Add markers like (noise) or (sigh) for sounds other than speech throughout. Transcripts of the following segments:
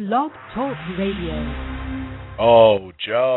Blog Talk Radio. Oh, Joe.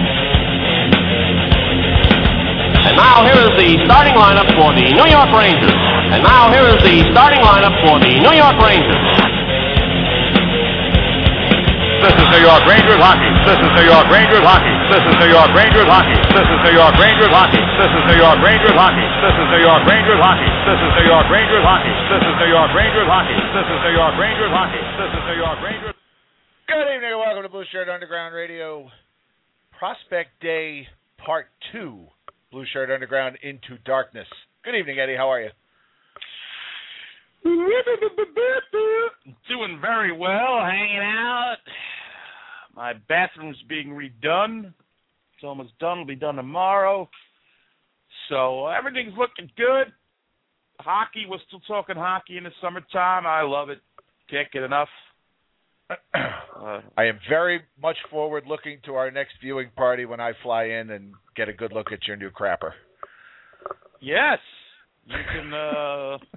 And now here is the starting lineup for the New York Rangers. And now here is the starting lineup for the New York Rangers. This is New York Rangers hockey. This is New York Rangers hockey. This is New York Rangers hockey. This is New York Rangers hockey. This is New York Rangers hockey. This is New York Rangers hockey. This is New York Rangers hockey. This is New York Rangers hockey. This is New York Rangers hockey. This is New York Rangers. Good evening and welcome to Blueshirt Underground Radio. Prospect Day Part 2. Blueshirt Underground Into Darkness. Good evening, Eddie. How are you? Doing very well, hanging out. My bathroom's being redone. It's almost done. It'll be done tomorrow. So everything's looking good. Hockey, we're still talking hockey in the summertime. I love it. Can't get enough. Uh, I am very much forward looking to our next viewing party when I fly in and get a good look at your new crapper. yes, you can. uh (laughs)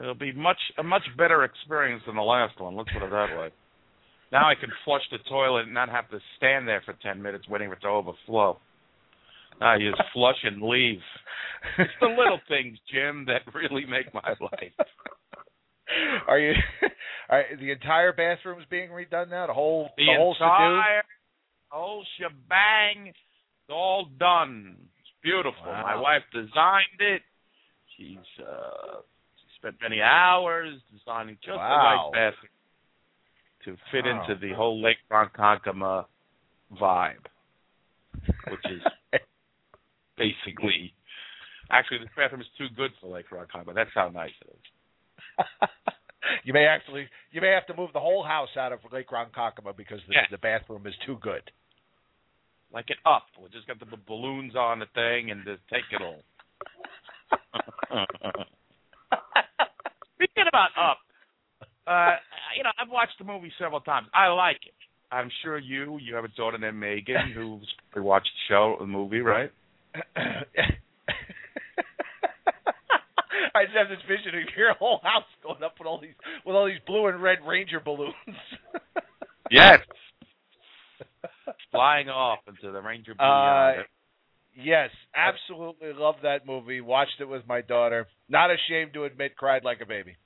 It'll be much a much better experience than the last one. Let's put it that way. Now I can flush the toilet and not have to stand there for ten minutes waiting for it to overflow. Now you just flush and leave. It's the little (laughs) things, Jim, that really make my life. (laughs) Are you? (laughs) Are, the entire bathroom's being redone now. The whole, The, the whole entire whole shebang, it's all done. It's beautiful. Wow. My wife designed it. She's uh she spent many hours designing just Wow. the right bathroom to fit Wow. into the whole Lake Ronkonkoma vibe, which is (laughs) basically actually this bathroom is too good for Lake Ronkonkoma. That's how nice it is. (laughs) you may actually, you may have to move the whole house out of Lake Ronkonkoma because the, Yes. the bathroom is too good. Like it up. We just got the b- balloons on the thing and just take it all. (laughs) Speaking about Up, uh, you know, I've watched the movie several times. I like it. I'm sure you, you have a daughter named Megan who's watched the show, the movie, right? (clears throat) (laughs) I just have this vision of your whole house going up with all these with all these blue and red Ranger balloons. (laughs) Yes. Flying off into the Ranger Uh, yes, absolutely love that movie. Watched it with my daughter. Not ashamed to admit, cried like a baby.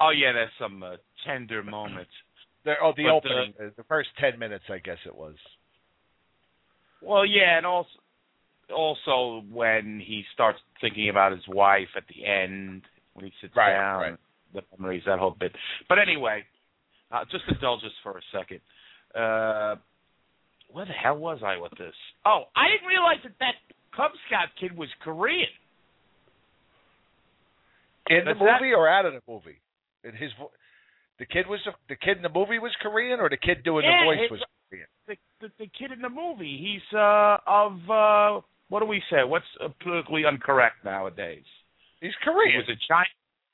oh yeah, there's some uh, tender moments. There, oh, the But, uh, opening, uh, the first ten minutes, I guess it was. Well, yeah, and also also when he starts thinking about his wife at the end when he sits Right, down, right. the memories, that whole bit. But anyway, uh, just indulge us for a second. Uh, where the hell was I with this? Oh, I didn't realize that that Cub Scout kid was Korean. In the That's that- movie or out of the movie? In his, vo- the kid was the kid in the movie was Korean, or the kid doing Yeah, the voice his- was Korean. The, the the kid in the movie, he's uh of uh what do we say? What's politically incorrect nowadays? He's Korean. He was a China.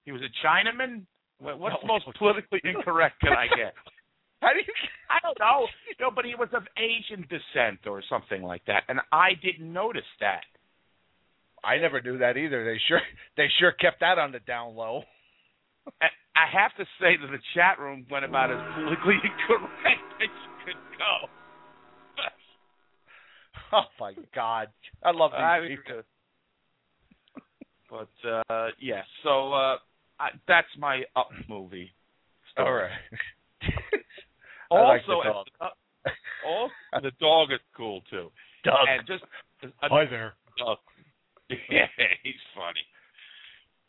He was a Chinaman. What's No. most politically incorrect can I get? (laughs) How do you? I don't know. No, but he was of Asian descent or something like that, and I didn't notice that. I never knew that either. They sure they sure kept that on the down low. I, I have to say that the chat room went about as politically (laughs) incorrect (laughs) Oh my God! I love these I mean, people. But uh yeah, so uh I, that's my up movie. story. All right. (laughs) I like the Also, dog. uh, (laughs) also the dog is cool too. Doug. And just a, Hi there. dog. Yeah, he's funny.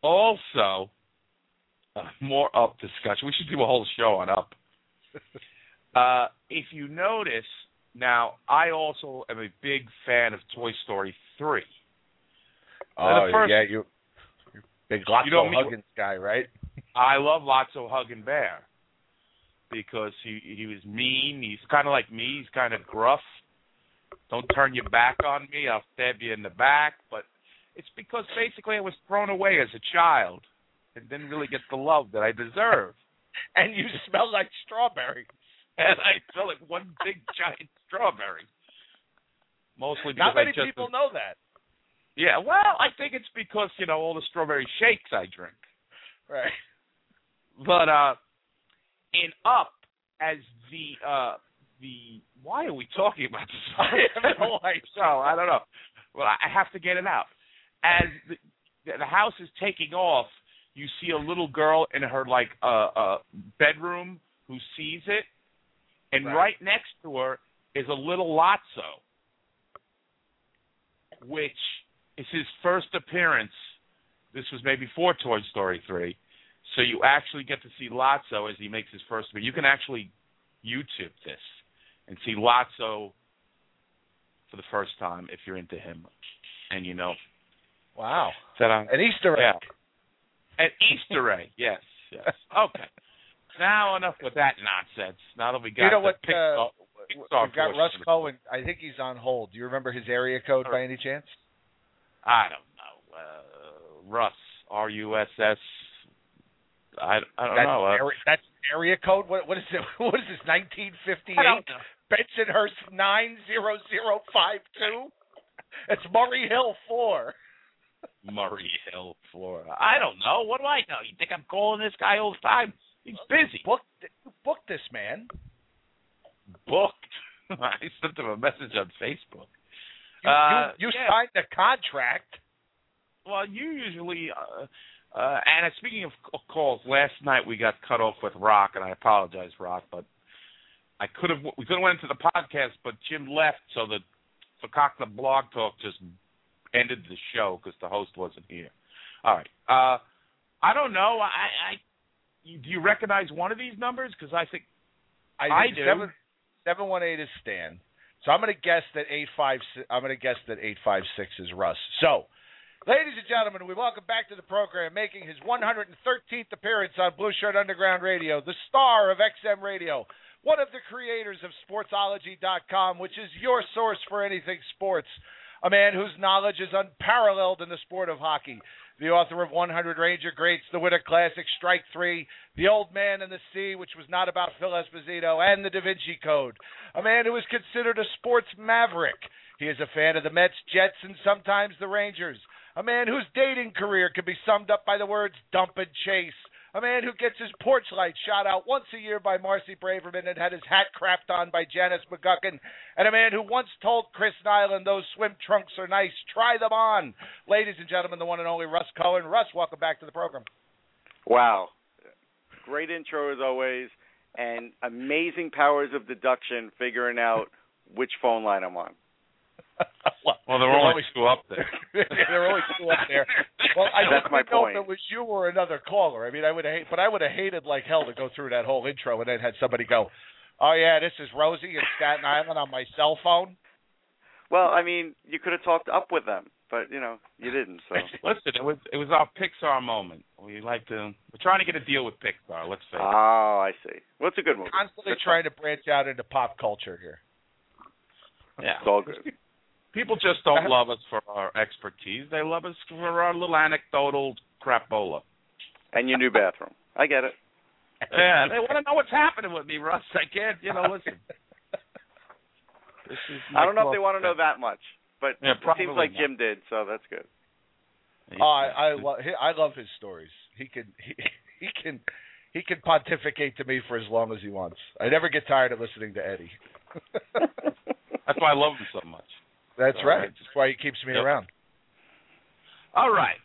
Also, uh, more up discussion. We should do a whole show on up. uh, if you notice, now I also am a big fan of Toy Story three. Oh first- yeah, you big Lotso You know Huggins guy, right? (laughs) I love Lotso Hugging Bear because he he was mean. He's kind of like me. He's kind of gruff. Don't turn your back on me. I'll stab you in the back. But it's because basically I was thrown away as a child and didn't really get the love that I deserve. (laughs) And you smell like strawberry. And I felt like one big (laughs) giant strawberry. Mostly because Not many just people know that. yeah. Well, I think it's because you know all the strawberry shakes I drink. Right. But uh in Up as the uh the why are we talking about this? (laughs) I have no (laughs) idea. So I don't know. Well, I have to get it out. As the the house is taking off, you see a little girl in her like uh uh bedroom who sees it, and Right. right, next to her is a little Lotso, which is his first appearance. This was maybe before Toy Story three, so you actually get to see Lotso as he makes his first appearance. You can actually YouTube this and see Lotso for the first time if you're into him, and you know Wow. that I'm An Easter egg. yeah. An Easter egg, yes, yes. (laughs) Okay. Now enough with that nonsense. Now that we got You know what? Pixar, Uh, Pixar we've got Russ. Cohen. I think he's on hold. Do you remember his area code by any chance? I don't know. Uh, Russ, R U S S. I I don't that's know. Uh, Area, that's area code. What what is it? (laughs) What is this? Nineteen fifty know. Bensonhurst nine zero zero five two. It's Murray Hill four. Murray Hill, Florida. I don't know. What do I know? You think I'm calling this guy all the time? He's busy. Book book this man. Booked. (laughs) I sent him a message on Facebook. You, Uh, you, you yeah. signed the contract. Well, you usually. Uh, uh, and speaking of calls, last night we got cut off with Rock, and I apologize, Rock, but I could have. We could have went into the podcast, but Jim left, so the Fakakta Blog Talk just ended the show because the host wasn't here. All right. Uh, I don't know. I, I do you recognize one of these numbers? Because I think I, I do. Seven seven one eight is Stan. So I'm going to guess that eight five. I'm going to guess that eight five six is Russ. So, ladies and gentlemen, we welcome back to the program, making his 113th appearance on Blueshirt Underground Radio, the star of XM Radio, one of the creators of Sportsology.com, which is your source for anything sports. A man whose knowledge is unparalleled in the sport of hockey. The author of 100 Ranger Greats, the Winter Classic, Strike Three, The Old Man and the Sea, which was not about Phil Esposito, and The Da Vinci Code. A man who is considered a sports maverick. He is a fan of the Mets, Jets, and sometimes the Rangers. A man whose dating career can be summed up by the words dump and chase. A man who gets his porch light shot out once a year by Marcy Braverman and had his hat crapped on by Janice McGuckin. And a man who once told Chris Nyland those swim trunks are nice. Try them on. Ladies and gentlemen, the one and only Russ Cohen. Russ, welcome back to the program. Wow. Great intro as always, and amazing powers of deduction figuring out which phone line I'm on. (laughs) well, there were only two up there. there were only two up there. Well, I That's don't my know point. if it was you or another caller. I mean, I would hate, but I would have hated like hell to go through that whole intro and then had somebody go, "Oh yeah, this is Rosie in Staten Island on my cell phone." Well, I mean, you could have talked up with them, but you know, you didn't. So (laughs) Listen, it was it was our Pixar moment. We like to we're trying to get a deal with Pixar. Let's face it. Oh, I see. Well, it's a good movie. Constantly That's trying to branch out into pop culture here. yeah, It's all good. (laughs) People just don't uh-huh. love us for our expertise. They love us for our little anecdotal crapola. And your new bathroom. I get it. (laughs) Yeah, they want to know what's happening with me, Russ. I can't, you know, listen. (laughs) This is I don't know if they want to know that much, but Yeah, it seems like not. Jim did, so that's good. Oh, I I, lo- he, I love his stories. He can he, (laughs) he can he can pontificate to me for as long as he wants. I never get tired of listening to Eddie. That's why I love him so much. That's All right. right. That's why he keeps me Yep. around. All right.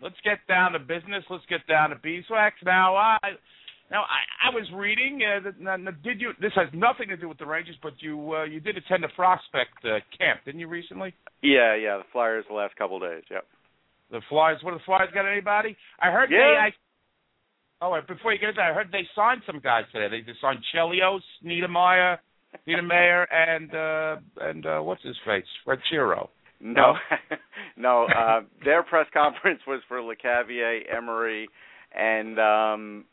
let's get down to business. Let's get down to beeswax. Now, I now I, I was reading. Uh, that, now, now, did you? This has nothing to do with the Rangers, but you uh, you did attend a prospect uh, camp, didn't you recently? Yeah, yeah. The Flyers the last couple of days. Yep. The Flyers. What the Flyers got? Anybody? I heard Yeah. they. I, oh, wait, before you get into that, I heard they signed some guys today. They, they signed Chelios, Niedermayer, Niedermayer, and uh and uh what's his face, Fred Shero. No, (laughs) no. Uh, their press conference was for Lecavalier, Emery, and um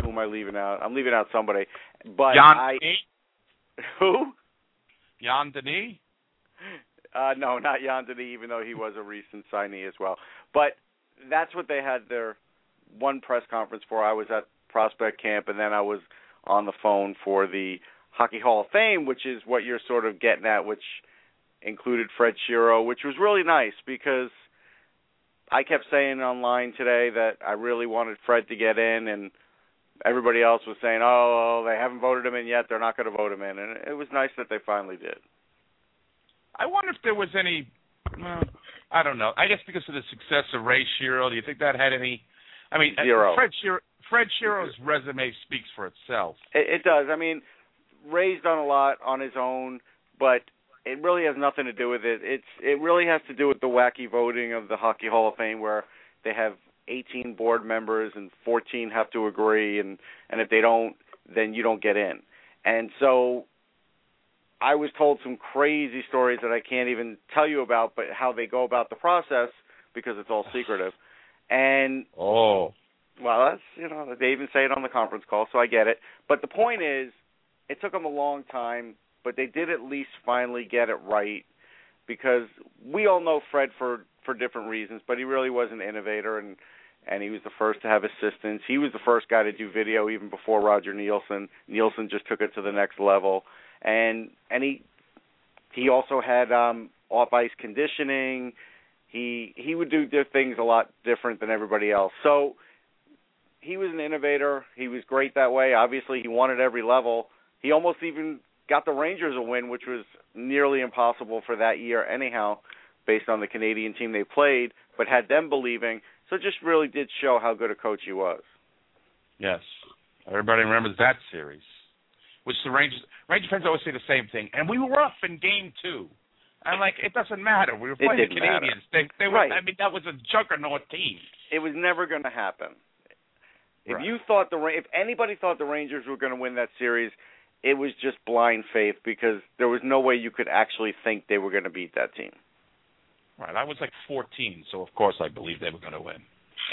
who am I leaving out? I'm leaving out somebody. But Jan I Denis. (laughs) who? Jan Denis. Uh, no, not Jan Denis, even though he was a recent signee as well. But that's what they had their one press conference for. I was at prospect camp, and then I was on the phone for the Hockey Hall of Fame, which is what you're sort of getting at, which included Fred Shero, which was really nice because I kept saying online today that I really wanted Fred to get in, and everybody else was saying, "Oh, oh they haven't voted him in yet. They're not going to vote him in," and it was nice that they finally did. I wonder if there was any. Well, I don't know. I guess because of the success of Ray Shero, do you think that had any? I mean, Zero. Fred Shero. Fred Shero's resume speaks for itself. It, it does. I mean, Ray's on a lot on his own, but it really has nothing to do with it. It's it really has to do with the wacky voting of the Hockey Hall of Fame, where they have 18 board members and 14 have to agree, and and if they don't, then you don't get in. And so, I was told some crazy stories that I can't even tell you about, but how they go about the process because it's all secretive. And Oh. well, that's you know they even say it on the conference call, so I get it. But the point is, it took them a long time, but they did at least finally get it right because we all know Fred for for different reasons, but he really was an innovator and and he was the first to have assistants. He was the first guy to do video even before Roger Neilson. Neilson just took it to the next level, and and he he also had um off ice conditioning. He he would do things a lot different than everybody else. So he was an innovator. He was great that way. Obviously, he won at every level. He almost even got the Rangers a win, which was nearly impossible for that year, anyhow, based on the Canadian team they played, but had them believing. So it just really did show how good a coach he was. Yes. Everybody remembers that series. Which the Rangers Ranger fans always say the same thing. And we were up in game two. I'm like, it doesn't matter. We were playing the didn't matter. Canadiens. They they were I mean that was a juggernaut team. It was never going to happen. If Right. you thought the if anybody thought the Rangers were going to win that series, it was just blind faith because there was no way you could actually think they were going to beat that team. Right. I was like 14, so of course I believed they were going to win.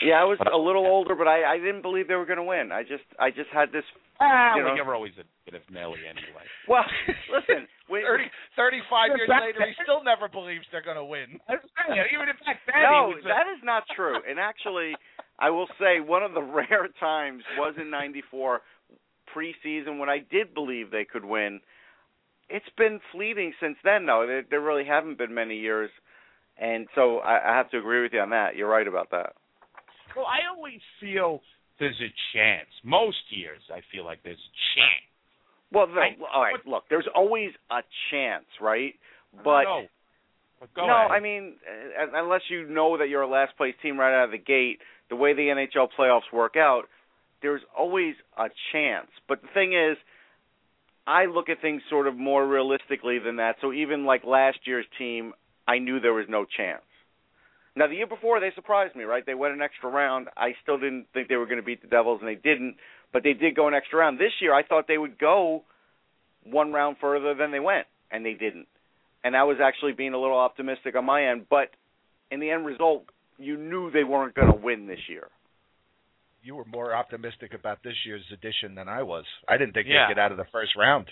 Yeah, I was But- a little older, but I I didn't believe they were going to win. I just I just had this. Ah, You well, know. you're always a bit of Nelly anyway. (laughs) Well, listen, when, (laughs) 30, 35 years That- later, he still never believes they're going to win. (laughs) I'm even in fact, that no, was a- that is not true. And actually, I will say one of the rare times was in '94 preseason when I did believe they could win. It's been fleeting since then, though. There, there really haven't been many years, and so I, I have to agree with you on that. You're right about that. Well, I always feel there's a chance. Most years, I feel like there's a chance. Well, no, I- all right. what- Look, there's always a chance, right? But no, but go no, ahead. I mean, uh, unless you know that you're a last place team right out of the gate, the way the NHL playoffs work out, there's always a chance. But the thing is, I look at things sort of more realistically than that. So even like last year's team, I knew there was no chance. Now the year before they surprised me, right? They went an extra round. I still didn't think they were going to beat the Devils, and they didn't. But they did go an extra round. This year, I thought they would go one round further than they went, and they didn't. And I was actually being a little optimistic on my end. But in the end result, you knew they weren't going to win this year. You were more optimistic about this year's edition than I was. I didn't think Yeah. they'd get out of the first round.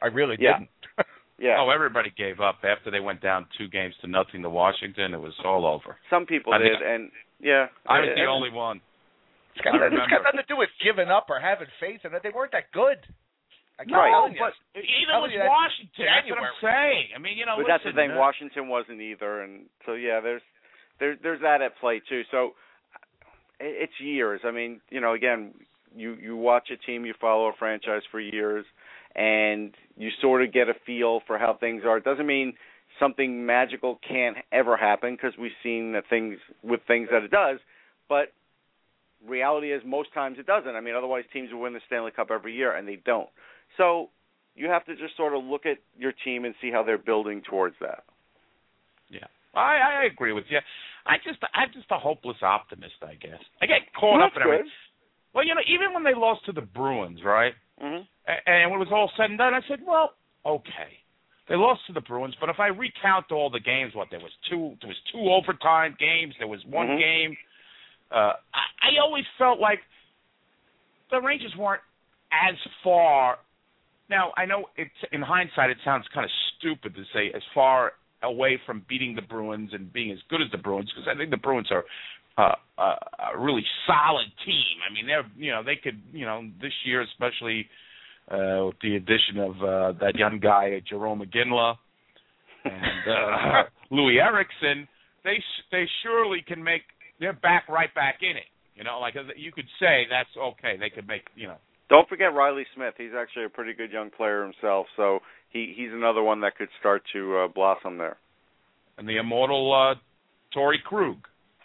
I really Yeah. didn't. (laughs) Yeah. Oh, everybody gave up after they went down two games to nothing to Washington. It was all over. Some people I did, think- and yeah, I was the only one. It's got, I it's remember. got nothing to do with giving up or having faith in it. They weren't that good. I keep Right. telling you. but either Telling was you that Washington. That's what I'm saying. I mean, you know, But that's the thing. uh, Washington wasn't either, and so yeah, there's there's there's that at play too. So it- it's years. I mean, you know, again, you you watch a team, you follow a franchise for years, and you sort of get a feel for how things are. It doesn't mean something magical can't ever happen because we've seen that things with things that it does, but reality is most times it doesn't. I mean, otherwise teams would win the Stanley Cup every year and they don't. So you have to just sort of look at your team and see how they're building towards that. Yeah, I I agree with you. I just I'm just a hopeless optimist, I guess. I get caught Well, up in that's everything. Well, you know, even when they lost to the Bruins, right? hmm A- And when it was all said and done, I said, well, okay. They lost to the Bruins, but if I recount all the games, what there was two, there was two overtime games, there was one Mhm. game. Uh, I, I always felt like the Rangers weren't as far. Now I know it's in hindsight, it sounds kind of stupid to say as far away from beating the Bruins and being as good as the Bruins because I think the Bruins are uh, uh, a really solid team. I mean, they're you know they could you know this year especially uh, with the addition of uh, that young guy Jarome Iginla and uh, (laughs) Loui Eriksson, they they surely can make they're back right back in it. You know, like you could say that's okay. They could make you know Don't forget Reilly Smith. He's actually a pretty good young player himself, so he he's another one that could start to uh, blossom there. and the immortal uh, Torey Krug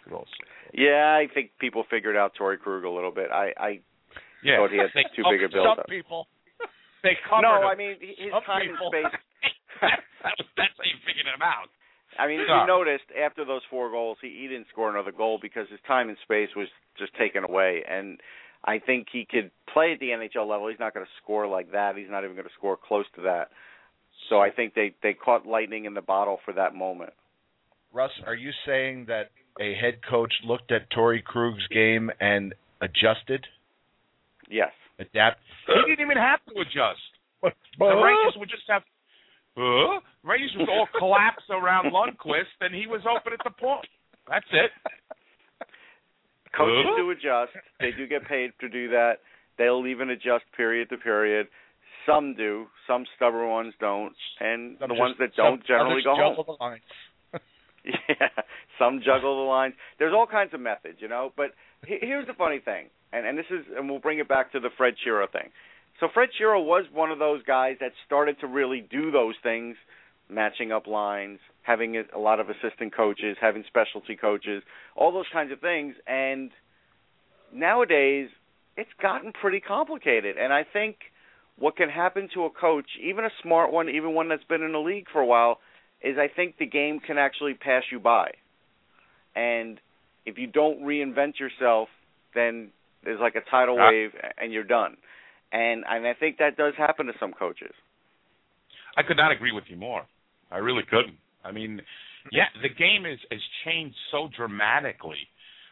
could also. Yeah, I think people figured out Torey Krug a little bit. I I Yeah, thought he had (laughs) too big a build up. people. They covered No, him. I mean his Some time and space. that was, (laughs) that's how you figured him out. I mean, if you noticed after those four goals, he, he didn't score another goal because his time and space was just taken away. And I think he could play at the NHL level. He's not going to score like that. He's not even going to score close to that. So I think they they caught lightning in the bottle for that moment. Russ, are you saying that a head coach looked at Torey Krug's game and adjusted, Yes. adapt? He didn't even have to adjust. The Rangers would just have. Uh, Rangers would all collapse around Lundqvist, and he was open at the point. That's it. Coaches Huh? do adjust. They do get paid to do that. They'll even adjust period to period. Some do. Some stubborn ones don't, and Some the just- ones that don't generally others go home. the lines. (laughs) (laughs) Yeah, some juggle the lines. There's all kinds of methods, you know. But here's the funny thing, and and this is, and we'll bring it back to the Fred Shero thing. So Fred Shero was one of those guys that started to really do those things, matching up lines, having a lot of assistant coaches, having specialty coaches, all those kinds of things. And nowadays, it's gotten pretty complicated. And I think what can happen to a coach, even a smart one, even one that's been in the league for a while, is I think the game can actually pass you by. And if you don't reinvent yourself, then there's like a tidal Ah. wave and you're done. And and I think that does happen to some coaches. I could not agree with you more. I really couldn't. I mean, yeah, the game is has changed so dramatically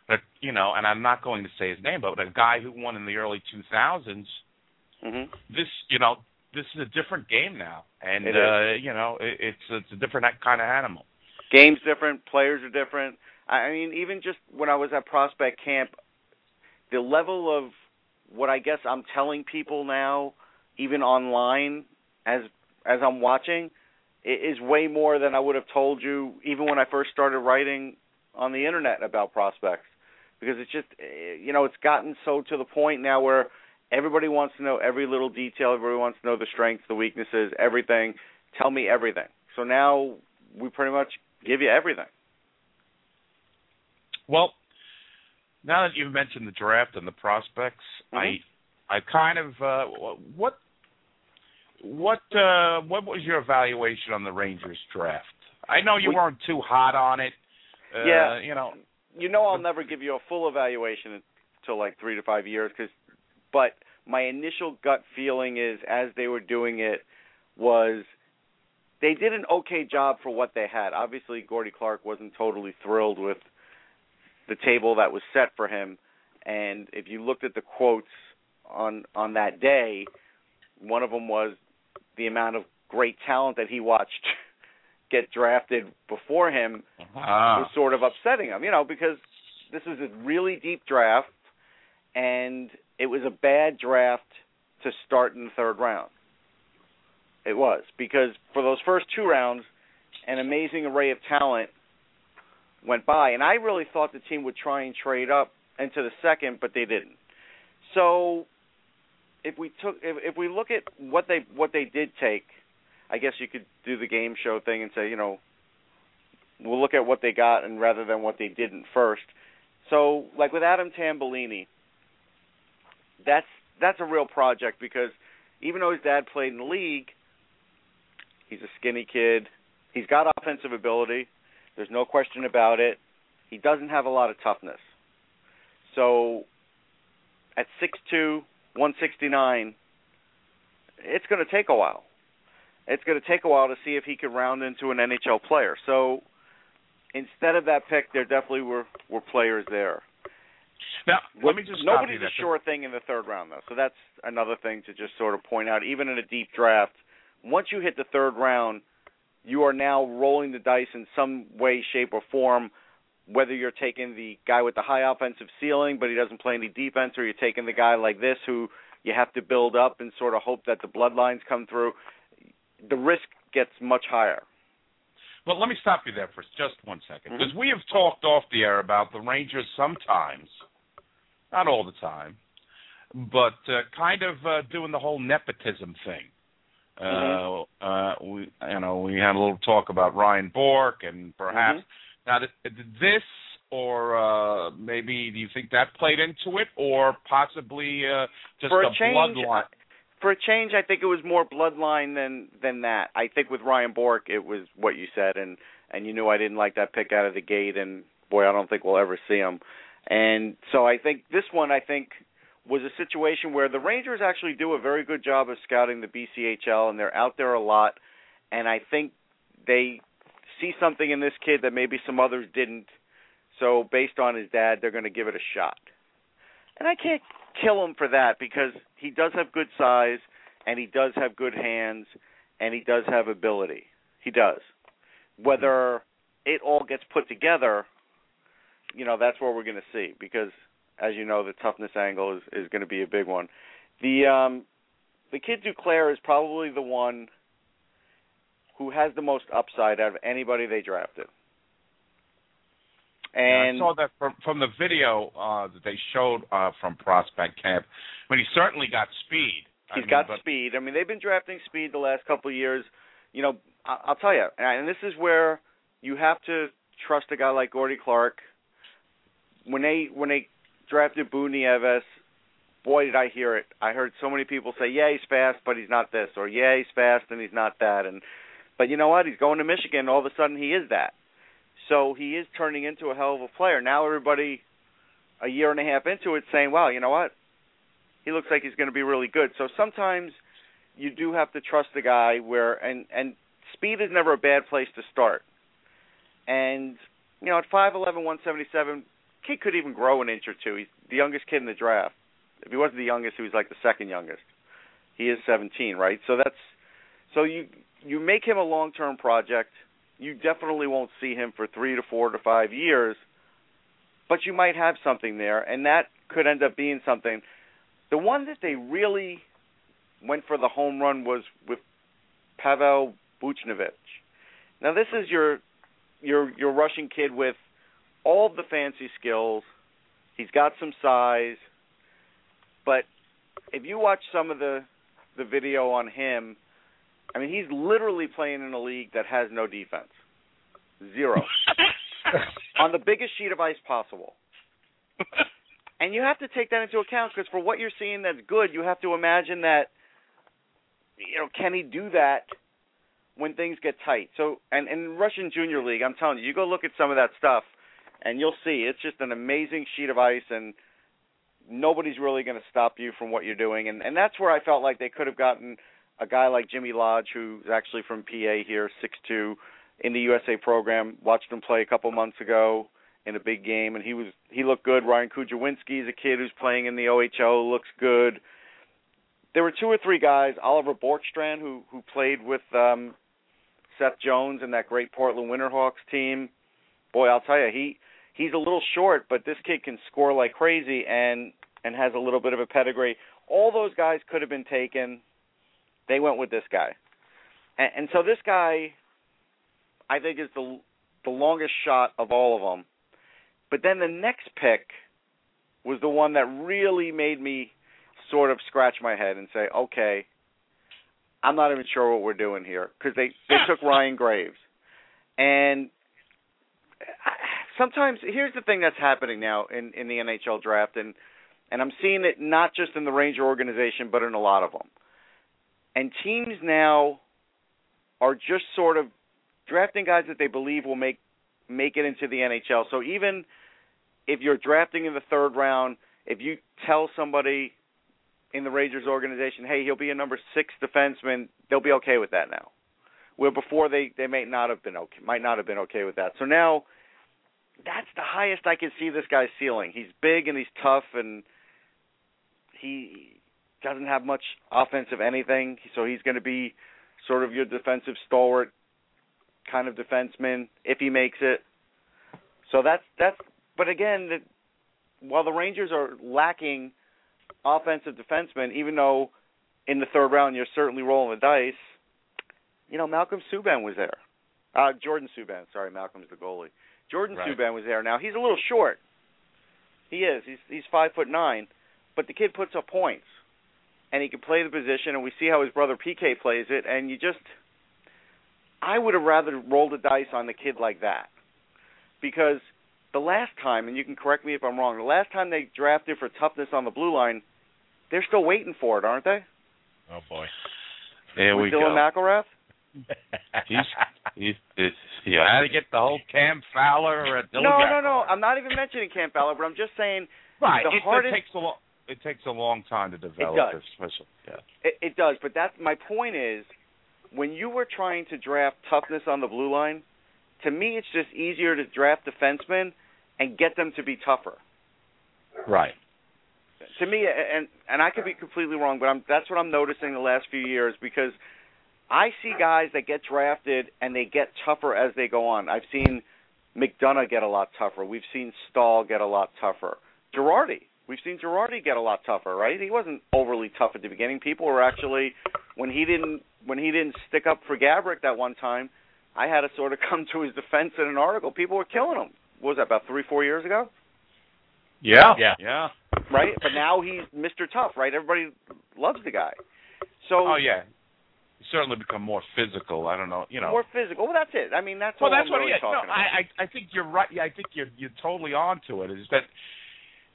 that you know, and I'm not going to say his name, but a guy who won in the early 2000s. Mhm. This, you know, this is a different game now, and uh, you know, it, it's it's a different kind of animal. Game's different, players are different. I I mean, even just when I was at prospect camp, the level of what I guess I'm telling people now, even online, as as I'm watching, is way more than I would have told you even when I first started writing on the internet about prospects. Because it's just, eh, you know, it's gotten so to the point now where everybody wants to know every little detail. Everybody wants to know the strengths, the weaknesses, everything. Tell me everything. So now we pretty much give you everything. Well, now that you've mentioned the draft and the prospects, Mhm. I I kind of uh, what what uh, what was your evaluation on the Rangers draft? I know you We- weren't too hot on it. Uh, Yeah. you know. you know I'll never give you a full evaluation until like three to five years, cause, but my initial gut feeling is as they were doing it was they did an okay job for what they had. Obviously, Gordie Clark wasn't totally thrilled with the table that was set for him, and if you looked at the quotes on on that day, one of them was the amount of great talent that he watched (laughs) get drafted before him Ah. was sort of upsetting him, you know, because this was a really deep draft, and it was a bad draft to start in the third round. It was because for those first two rounds, an amazing array of talent went by, and I really thought the team would try and trade up into the second, but they didn't. So, if we took, if, if we look at what they what they did take, I guess you could do the game show thing and say, you know, we'll look at what they got and rather than what they didn't first. So, like with Adam Tambellini, that's that's a real project because even though his dad played in the league, he's a skinny kid. He's got offensive ability. There's no question about it. He doesn't have a lot of toughness. So at 6'2", 169, it's going to take a while. It's going to take a while to see if he could round into an NHL player. So instead of that pick, there definitely were were players there. Now, let me just nobody's a sure thing in the third round though. So that's another thing to just sort of point out. Even in a deep draft, once you hit the third round, you are now rolling the dice in some way, shape, or form. Whether you're taking the guy with the high offensive ceiling, but he doesn't play any defense, or you're taking the guy like this who you have to build up and sort of hope that the bloodlines come through, the risk gets much higher. But let me stop you there for just one second, mm-hmm. because we have talked off the air about the Rangers sometimes, not all the time, but uh, kind of uh, doing the whole nepotism thing. Uh, uh, we, you know, we had a little talk about Ryan Bourque, and perhaps Mhm. now did this or uh, maybe do you think that played into it, or possibly uh, just For a the change, bloodline? For a change, I think it was more bloodline than than that. I think with Ryan Bourque, it was what you said, and and you knew I didn't like that pick out of the gate, and boy, I don't think we'll ever see him. And so I think this one, I think, was a situation where the Rangers actually do a very good job of scouting the BCHL, and they're out there a lot. And I think they see something in this kid that maybe some others didn't. So based on his dad, they're going to give it a shot. And I can't kill him for that because he does have good size and he does have good hands and he does have ability. He does. Whether it all gets put together, you know, that's what we're going to see because as you know, the toughness angle is is going to be a big one. The um the kid Duclair is probably the one who has the most upside out of anybody they drafted. And Yeah, I saw that from from the video uh, that they showed uh, from prospect camp. I mean, he certainly got speed. I He's mean, got but- speed. I mean, they've been drafting speed the last couple of years. You know, I- I'll tell you, and this is where you have to trust a guy like Gordie Clark. When they when they drafted Boo Nieves, boy did I hear it. I heard so many people say, "Yeah, he's fast, but he's not this," or "Yeah, he's fast and he's not that." And but you know what? He's going to Michigan. All of a sudden, he is that. So he is turning into a hell of a player. Now everybody, a year and a half into it, saying, "Wow, you know what? He looks like he's going to be really good." So sometimes you do have to trust the guy where and and speed is never a bad place to start. And you know, at five eleven, one seventy seven, kid could even grow an inch or two. He's the youngest kid in the draft. If he wasn't the youngest, he was like the second youngest. He is 17, right? So that's so you you make him a long term project. You definitely won't see him for three to four to five years, but you might have something there, and that could end up being something. The one that they really went for the home run was with Pavel Buchnevich. Now this is your your your Russian kid with all the fancy skills. He's got some size, but if you watch some of the the video on him, I mean he's literally playing in a league that has no defense. Zero. (laughs) on the biggest sheet of ice possible. And you have to take that into account because for what you're seeing that's good, you have to imagine that you know, can he do that when things get tight? So, and in Russian Junior League, I'm telling you, you go look at some of that stuff, and you'll see it's just an amazing sheet of ice, and nobody's really going to stop you from what you're doing. And and that's where I felt like they could have gotten a guy like Jimmy Lodge, who's actually from PA here, six two, in the USA program. Watched him play a couple months ago in a big game, and he was he looked good. Ryan Kujawinski is a kid who's playing in the OHL, looks good there were two or three guys, Oliver Bjorkstrand, who who played with um Seth Jones and that great Portland Winterhawks team. Boy, I'll tell you, he he's a little short, but this kid can score like crazy and and has a little bit of a pedigree. All those guys could have been taken. They went with this guy, and, and so this guy, I think, is the the longest shot of all of them. But then the next pick was the one that really made me sort of scratch my head and say, okay, I'm not even sure what we're doing here because they they (laughs) took Ryan Graves, and sometimes here's the thing that's happening now in in the NHL draft and and I'm seeing it not just in the Ranger organization but in a lot of them. And teams now are just sort of drafting guys that they believe will make make it into the NHL. So even if you're drafting in the third round, if you tell somebody in the Rangers organization, hey, he'll be a number six defenseman, they'll be okay with that now. Where before they they may not have been okay, might not have been okay with that. So now that's the highest I can see this guy's ceiling. He's big and he's tough and he doesn't have much offensive anything, so he's going to be sort of your defensive stalwart kind of defenseman if he makes it. So that's that's. But again, the, while the Rangers are lacking offensive defensemen, even though in the third round you're certainly rolling the dice, you know Malcolm Subban was there. Uh, Jordan Subban, sorry, Malcolm's the goalie. Jordan Right. Subban was there. Now he's a little short. He is. He's he's five foot nine, but the kid puts up points, and he can play the position. And we see how his brother PK plays it. And you just, I would have rather rolled the dice on the kid like that, because the last time, and you can correct me if I'm wrong, the last time they drafted for toughness on the blue line, they're still waiting for it, aren't they? Oh boy. There With we Dylan go. McIlrath. He's, he's, it's, you had to get the whole Cam Fowler or a Dylan No, no, no. I'm not even mentioning Cam Fowler, but I'm just saying Right. the it, hardest- it takes a long. It takes a long time to develop does. this special. Yeah. It, it does, but that's my point is when you were trying to draft toughness on the blue line, to me it's just easier to draft defensemen and get them to be tougher. Right. To me, and and I could be completely wrong, but I'm that's what I'm noticing the last few years because I see guys that get drafted and they get tougher as they go on. I've seen McDonagh get a lot tougher. We've seen Staal get a lot tougher. Girardi, we've seen Girardi get a lot tougher, right? He wasn't overly tough at the beginning. People were actually when he didn't when he didn't stick up for Gaborik that one time. I had to sort of (laughs) come to his defense in an article. People were killing him. What was that about three, four years ago? Yeah. Yeah. Yeah. right? But now he's Mr. Tough, right? Everybody loves the guy. So Oh yeah. Certainly become more physical. I don't know. You know. more physical. Well, that's it. I mean, that's well, that's I'm what really it is. No, talking about. I, I I think you're right. Yeah, I think you're you're totally onto it. Is that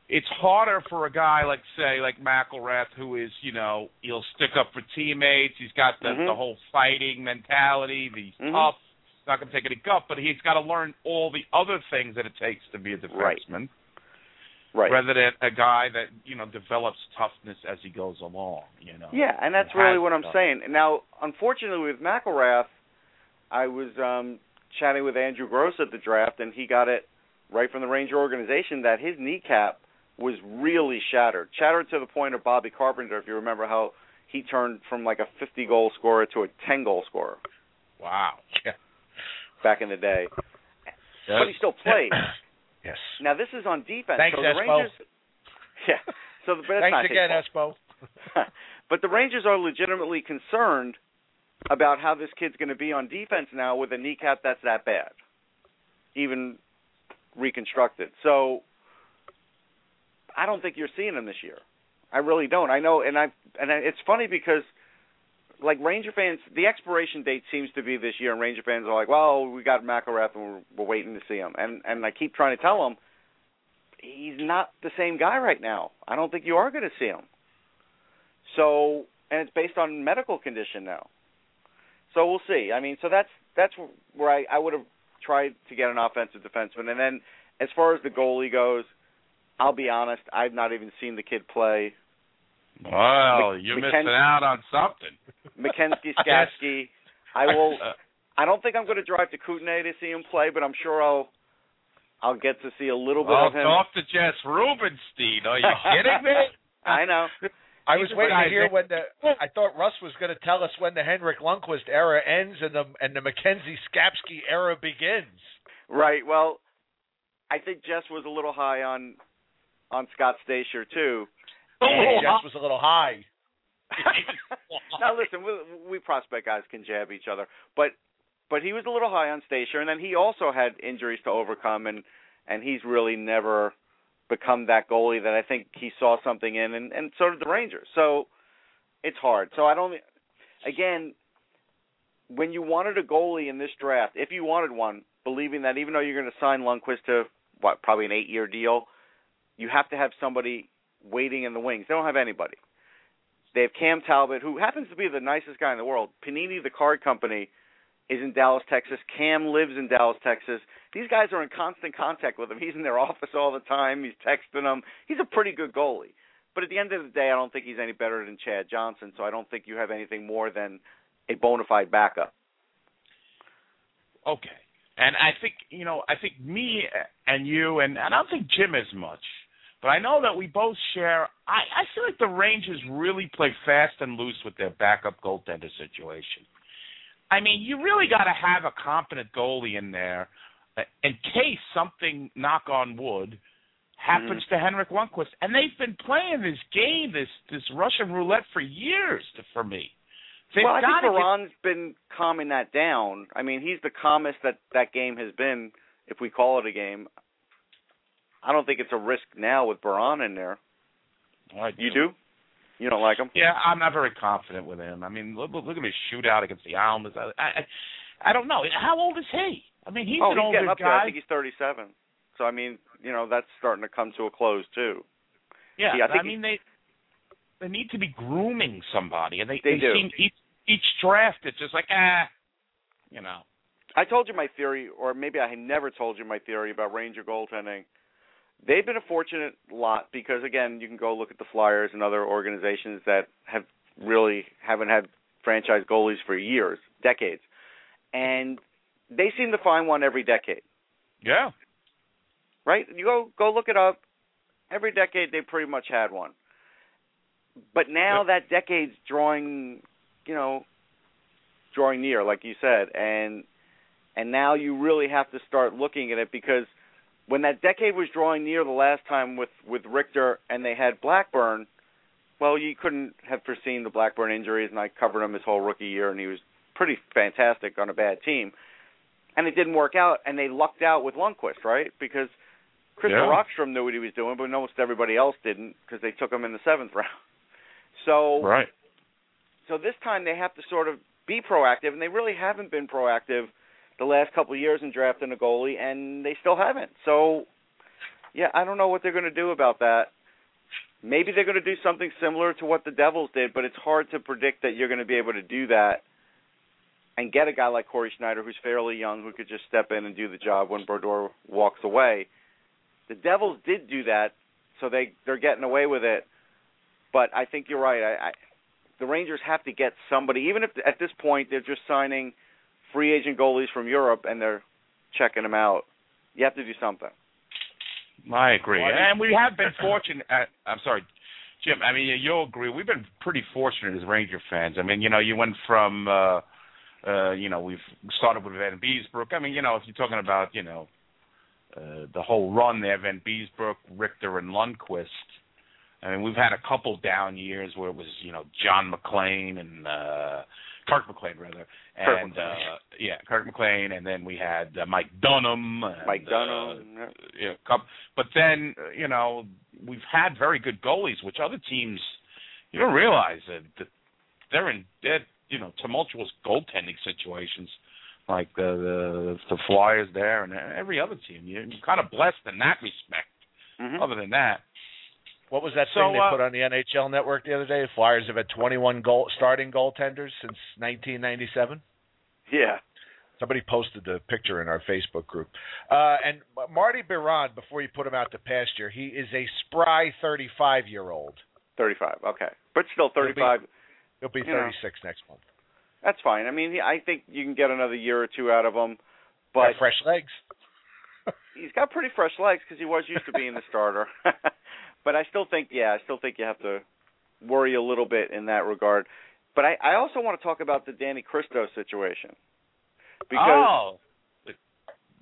it's harder for a guy like say like McIlrath who is you know he'll stick up for teammates. He's got the Mhm. the whole fighting mentality. He's Mhm. tough. He's not going to take any guff, but he's got to learn all the other things that it takes to be a defenseman. right. Rather than a guy that you know develops toughness as he goes along. You know. Yeah, and that's really what I'm saying. Now, unfortunately, with McIlrath, I was um chatting with Andrew Gross at the draft, and he got it right from the Ranger organization that his kneecap was really shattered, shattered to the point of Bobby Carpenter. If you remember how he turned from like a 50 goal scorer to a 10 goal scorer Wow. Yeah. (laughs) back in the day, but he still played. (clears throat) Yes. Now this is on defense. Thanks, so the Espo. Rangers, (laughs) yeah. So, but that's Thanks not again. Espo. (laughs) but the Rangers are legitimately concerned about how this kid's going to be on defense now with a kneecap that's that bad, even reconstructed. So I don't think you're seeing him this year. I really don't. I know, and I and I, it's funny because like Ranger fans, the expiration date seems to be this year, and Ranger fans are like, "Well, we got McIlrath, and we're, we're waiting to see him." And and I keep trying to tell them he's not the same guy right now. I don't think you are going to see him. So, and it's based on medical condition now. So we'll see. I mean, so that's that's where I I would have tried to get an offensive defenseman, and then as far as the goalie goes, I'll be honest, I've not even seen the kid play. Well, Mc- you're McKen- missing out on something. Mackenzie (laughs) Skapski. I will. Uh. I don't think I'm going to drive to Kootenay to see him play, but I'm sure I'll I'll get to see a little bit Oh, of him. talk to Jess Rubenstein. Are you kidding me? (laughs) I know. I was waiting to hear that- when the. I thought Russ was going to tell us when the Henrik Lundqvist era ends and the and the Mackenzie Skapski era begins. Right. Well, I think Jess was a little high on on Scott Stajcer too. Oh, and Jess was a little high. (laughs) now listen, we, we prospect guys can jab each other, but but he was a little high on Stajcer, and then he also had injuries to overcome, and and he's really never become that goalie that I think he saw something in, and and so did the Rangers. So it's hard. So I don't. Again, when you wanted a goalie in this draft, if you wanted one, believing that even though you're going to sign Lundqvist to what probably an eight-year deal, you have to have somebody waiting in the wings. They don't have anybody. They have Cam Talbot, who happens to be the nicest guy in the world. Panini, the card company, is in Dallas, Texas. Cam lives in Dallas, Texas. These guys are in constant contact with him. He's in their (laughs) office all the time. He's texting them. He's a pretty good goalie. But at the end of the day, I don't think he's any better than Chad Johnson. So I don't think you have anything more than a bona fide backup. Okay. And I think you know, I think me and you, and, and I don't think Jim as much, but I know that we both share. I I feel like the Rangers really play fast and loose with their backup goaltender situation. I mean, you really got to have a competent goalie in there uh, in case something, knock on wood, happens Mm-hmm. to Henrik Lundqvist. And they've been playing this game, this this Russian roulette for years. To, for me, They've well, I think gotta get- Biron's been calming that down. I mean, he's the calmest that that game has been, if we call it a game. I don't think it's a risk now with Biron in there. I You do? You don't like him? Yeah, I'm not very confident with him. I mean, look, look at his shootout against the Islanders. I, I, I don't know. How old is he? I mean, he's oh, an he's older up there. I guy. think he's 37. So I mean, you know, that's starting to come to a close too. yeah, he- I I mean, they they need to be grooming somebody, and they They do. seem each each draft it's just like ah, you know. I told you my theory, or maybe I had never told you my theory about Ranger goaltending. They've been a fortunate lot because again, you can go look at the Flyers and other organizations that have really haven't had franchise goalies for years, decades, and they seem to find one every decade. Yeah. right? You go go look it up. Every decade they pretty much had one. But now that decade's drawing, you know, drawing near, like you said, and and now you really have to start looking at it because when that decade was drawing near the last time with with Richter and they had Blackburn, well, you couldn't have foreseen the Blackburn injuries, and I covered him his whole rookie year, and he was pretty fantastic on a bad team, and it didn't work out, and they lucked out with Lundqvist, right? Because Chris Yeah. Rockstrom knew what he was doing, but most everybody else didn't because they took him in the seventh (laughs) round. So Right. so this time they have to sort of be proactive, and they really haven't been proactive the last couple of years in drafting a goalie, and they still haven't. So, yeah, I don't know what they're going to do about that. Maybe they're going to do something similar to what the Devils did, but it's hard to predict that you're going to be able to do that and get a guy like Cory Schneider, who's fairly young, who could just step in and do the job when Brodeur walks away. The Devils did do that, so they they're getting away with it. But I think you're right. I, I the Rangers have to get somebody, even if at this point they're just signing free agent goalies from Europe and they're checking them out. You have to do something. I agree, Why do- and we have been (laughs) fortunate. I'm sorry, Jim. I mean, you'll agree. We've been pretty fortunate as Ranger fans. I mean, you know, you went from, uh, uh, you know, we've started with Vanbiesbrouck. I mean, you know, if you're talking about, you know, uh, the whole run there, Vanbiesbrouck, Richter, and Lundqvist. I mean, we've had a couple down years where it was, you know, John McClain and uh, Kirk McLean rather, Kirk and McLean. uh, yeah, Kirk McLean, and then we had uh, Mike Dunham. And, Mike uh, Dunham. yeah, coup- but then uh, you know we've had very good goalies, which other teams you don't realize that, that they're in dead you know tumultuous goaltending situations, like the the, the Flyers there and every other team. You're kind of blessed in that respect. Mhm. Other than that, What was that So, thing they uh, put on the NHL Network the other day? The Flyers have had 21 goal starting goaltenders since 1997. Yeah. Somebody posted the picture in our Facebook group. Uh, and Marty Biron, before you put him out to pasture, he is a spry 35 year old. 35. Okay. But still 35. He'll be You know. 36 next month. That's fine. I mean, I think you can get another year or two out of him. Got But fresh legs. he's got pretty fresh legs because he was used to being the starter. (laughs) (laughs) but I still think, yeah, I still think you have to worry a little bit in that regard. But I, I also want to talk about the Danny Kristo situation because oh, the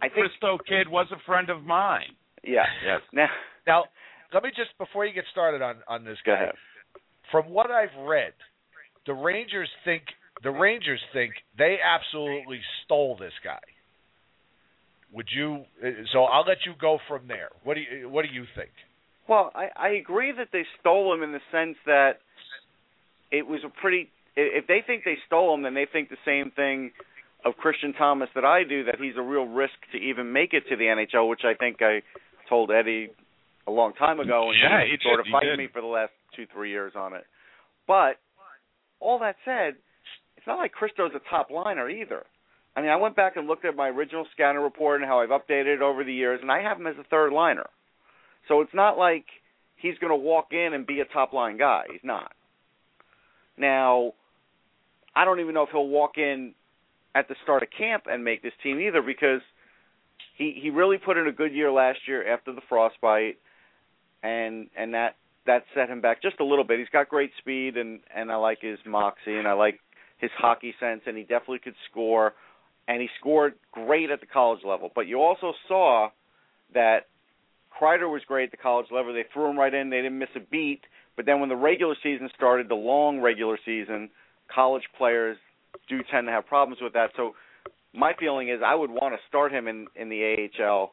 I think, Kristo kid was a friend of mine. yeah. Yes. Now, (laughs) Now, let me just before you get started on on this go guy. ahead. From what I've read, the Rangers think the Rangers think they absolutely stole this guy. Would you? uh, So I'll let you go from there. What do you What do you think? Well, I, I agree that they stole him in the sense that it was a pretty. If they think they stole him, then they think the same thing of Christian Thomas that I do that he's a real risk to even make it to the NHL, which I think I told Eddie a long time ago, and Yeah, he, he sort did, of fighting me for the last two, three years on it. But all that said, it's not like Kristo's a top liner either. I mean, I went back and looked at my original scanner report and how I've updated it over the years, and I have him as a third liner. So it's not like he's going to walk in and be a top line guy. He's not. Now, I don't even know if he'll walk in at the start of camp and make this team either because he he really put in a good year last year after the frostbite and and that that set him back just a little bit. He's got great speed and and I like his moxie and I like his hockey sense and he definitely could score and he scored great at the college level. But you also saw that Kreider was great at the college level. They threw him right in. They didn't miss a beat. But then when the regular season started, the long regular season, college players do tend to have problems with that. So my feeling is I would want to start him in in the AHL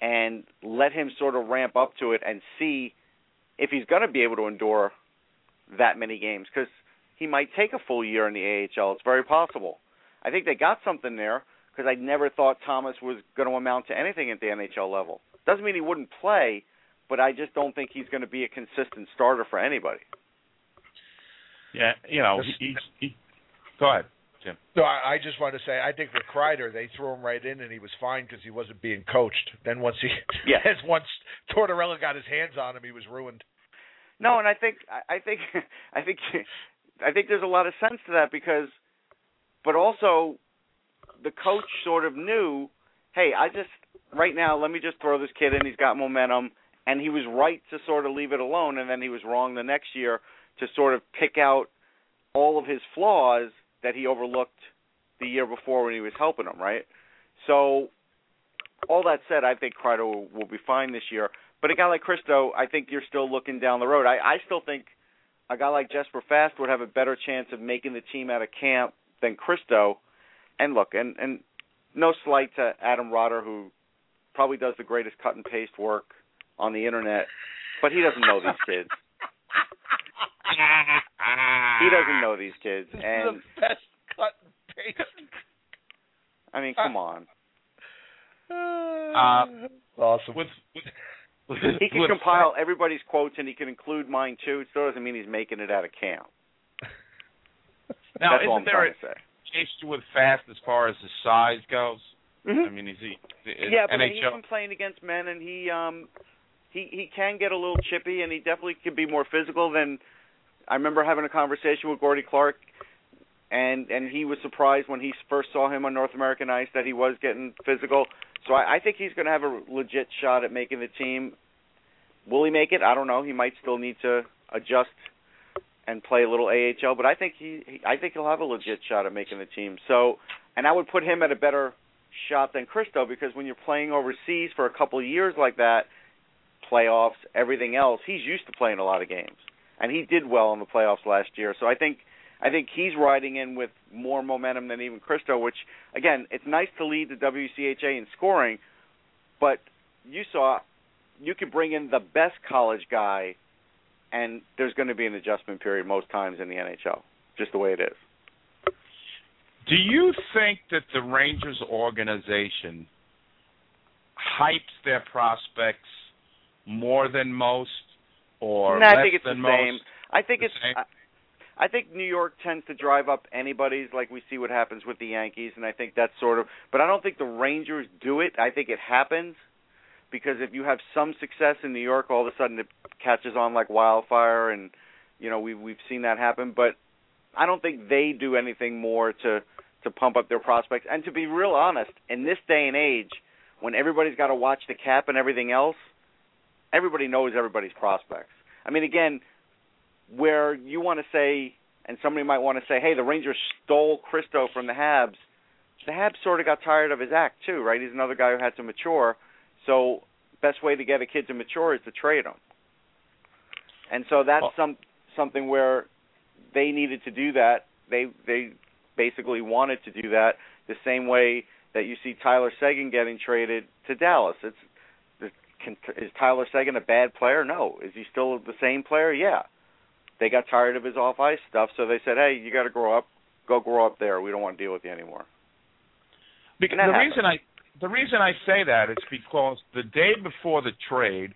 and let him sort of ramp up to it and see if he's going to be able to endure that many games because he might take a full year in the AHL. It's very possible. I think they got something there because I never thought Thomas was going to amount to anything at the NHL level. Doesn't mean he wouldn't play, but I just don't think he's going to be a consistent starter for anybody. Yeah, you know, This- he, he, he go ahead. No, I, I just wanted to say I think with Kreider they threw him right in and he was fine because he wasn't being coached. Then once he, Yeah. (laughs) once Tortorella got his hands on him, he was ruined. No, and I think I I think (laughs) I think I think there's a lot of sense to that because, but also, the coach sort of knew, hey, I just right now let me just throw this kid in. He's got momentum, and he was right to sort of leave it alone, and then he was wrong the next year to sort of pick out all of his flaws that he overlooked the year before when he was helping him, right? So, all that said, I think will, will be fine this year. But a guy like Kristo, I think you're still looking down the road. I, I still think a guy like Jesper Fast would have a better chance of making the team out of camp than Kristo. And look, and and no slight to Adam Rotter, who probably does the greatest cut and paste work on the internet, but he doesn't know these kids. He doesn't know these kids, This and is the best cut and paste. I mean, come on. Uh, awesome. with, with, with He can with- compile everybody's quotes, and he can include mine too. It still doesn't mean he's making it out of camp. Now, That's all I'm isn't there a to say. issue with Fast as far as his size goes? Mhm. I mean, is he is yeah, but he's NHL? been playing against men, and he um he he can get a little chippy, and he definitely can be more physical than. I remember having a conversation with Gordie Clark, and and he was surprised when he first saw him on North American ice that he was getting physical. So I, I think he's going to have a legit shot at making the team. Will he make it? I don't know. He might still need to adjust and play a little AHL, but I think he, he I think he'll have a legit shot at making the team. So, and I would put him at a better shot than Kristo because when you're playing overseas for a couple of years like that, playoffs, everything else, he's used to playing a lot of games, and he did well in the playoffs last year. So I think I think he's riding in with more momentum than even Kristo. Which again, it's nice to lead the WCHA in scoring, but you saw you could bring in the best college guy, and there's going to be an adjustment period most times in the NHL, just the way it is. Do you think that the Rangers organization hypes their prospects more than most, or no, less I think it's than the most? same. I think The it's. same? I, I think New York tends to drive up anybody's, like we see what happens with the Yankees, and I think that's sort of. But I don't think the Rangers do it. I think it happens because if you have some success in New York, all of a sudden it catches on like wildfire, and you know we we've seen that happen. But I don't think they do anything more to to pump up their prospects. And to be real honest, in this day and age, when everybody's got to watch the cap and everything else, everybody knows everybody's prospects. I mean, again, where you want to say, and somebody might want to say, hey, the Rangers stole Kristo from the Habs. The Habs sort of got tired of his act too, right? He's another guy who had to mature. So, best way to get a kid to mature is to trade him. And so that's Oh. some something where they needed to do that. They they basically wanted to do that the same way that you see Tyler Seguin getting traded to Dallas. It's the- can, is Tyler Seguin a bad player? No. Is he still the same player? Yeah. They got tired of his off ice stuff, so they said, "Hey, you got to grow up. Go grow up there. We don't want to deal with you anymore." Because the happens. reason I the reason I say that is because the day before the trade,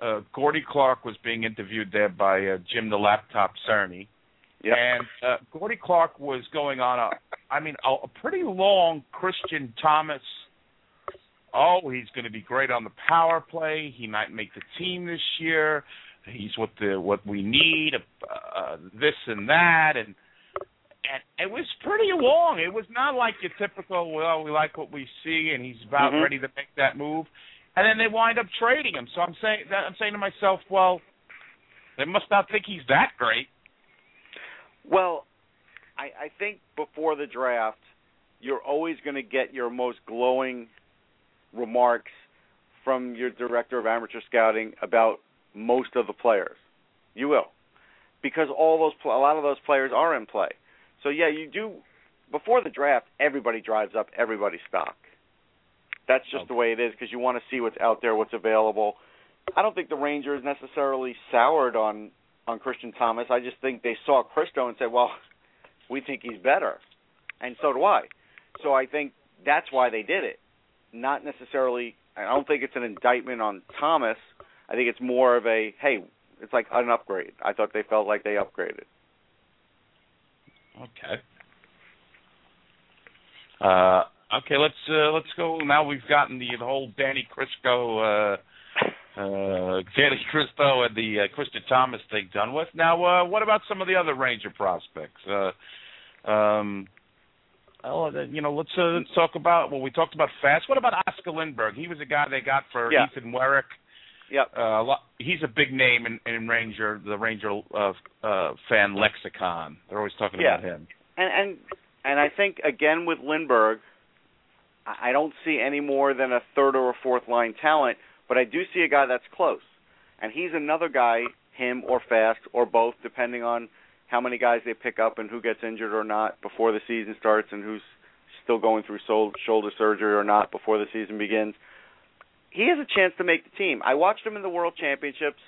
uh, Gordie Clark was being interviewed there by uh, Jim the Laptop Cerny, Yep. and uh, Gordie Clark was going on a, I mean, a, a pretty long Christian Thomas. Oh, he's going to be great on the power play. He might make the team this year. He's what the what we need. Uh, this and that, and and it was pretty long. It was not like your typical, well, we like what we see, and he's about Mhm. ready to make that move, and then they wind up trading him. So I'm saying that I'm saying to myself, well, they must not think he's that great. Well, I, I think before the draft, you're always going to get your most glowing remarks from your director of amateur scouting about most of the players. You will, because all those a lot of those players are in play. So yeah, you do. Before the draft, everybody drives up everybody's stock. That's just the way it is because you want to see what's out there, what's available. I don't think the Rangers necessarily soured on on Christian Thomas. I just think they saw Kristo and said, "Well, (laughs) we think he's better," and so do I. So I think that's why they did it. Not necessarily. I don't think it's an indictment on Thomas. I think it's more of a, "Hey, it's like an upgrade." I thought they felt like they upgraded. Okay. Uh, okay, let's uh, let's go. Now we've gotten the, the whole Danny Kristo, uh, uh, Danny Kristo and the uh, Christian Thomas thing done with. Now, uh, what about some of the other Ranger prospects? Uh, um, well, uh, you know, let's uh, let's talk about. Well, we talked about Fast. What about Oscar Lindberg? He was a guy they got for Yeah. Ethan Werek. Yep. Uh, a lot, he's a big name in, in Ranger, the Ranger uh, uh, fan lexicon. They're always talking Yeah. about him. And and and I think again with Lindberg, I I don't see any more than a third or a fourth line talent, but I do see a guy that's close, and he's another guy, him or Fast or both, depending on how many guys they pick up and who gets injured or not before the season starts, and who's still going through shoulder surgery or not before the season begins. He has a chance to make the team. I watched him in the World Championships.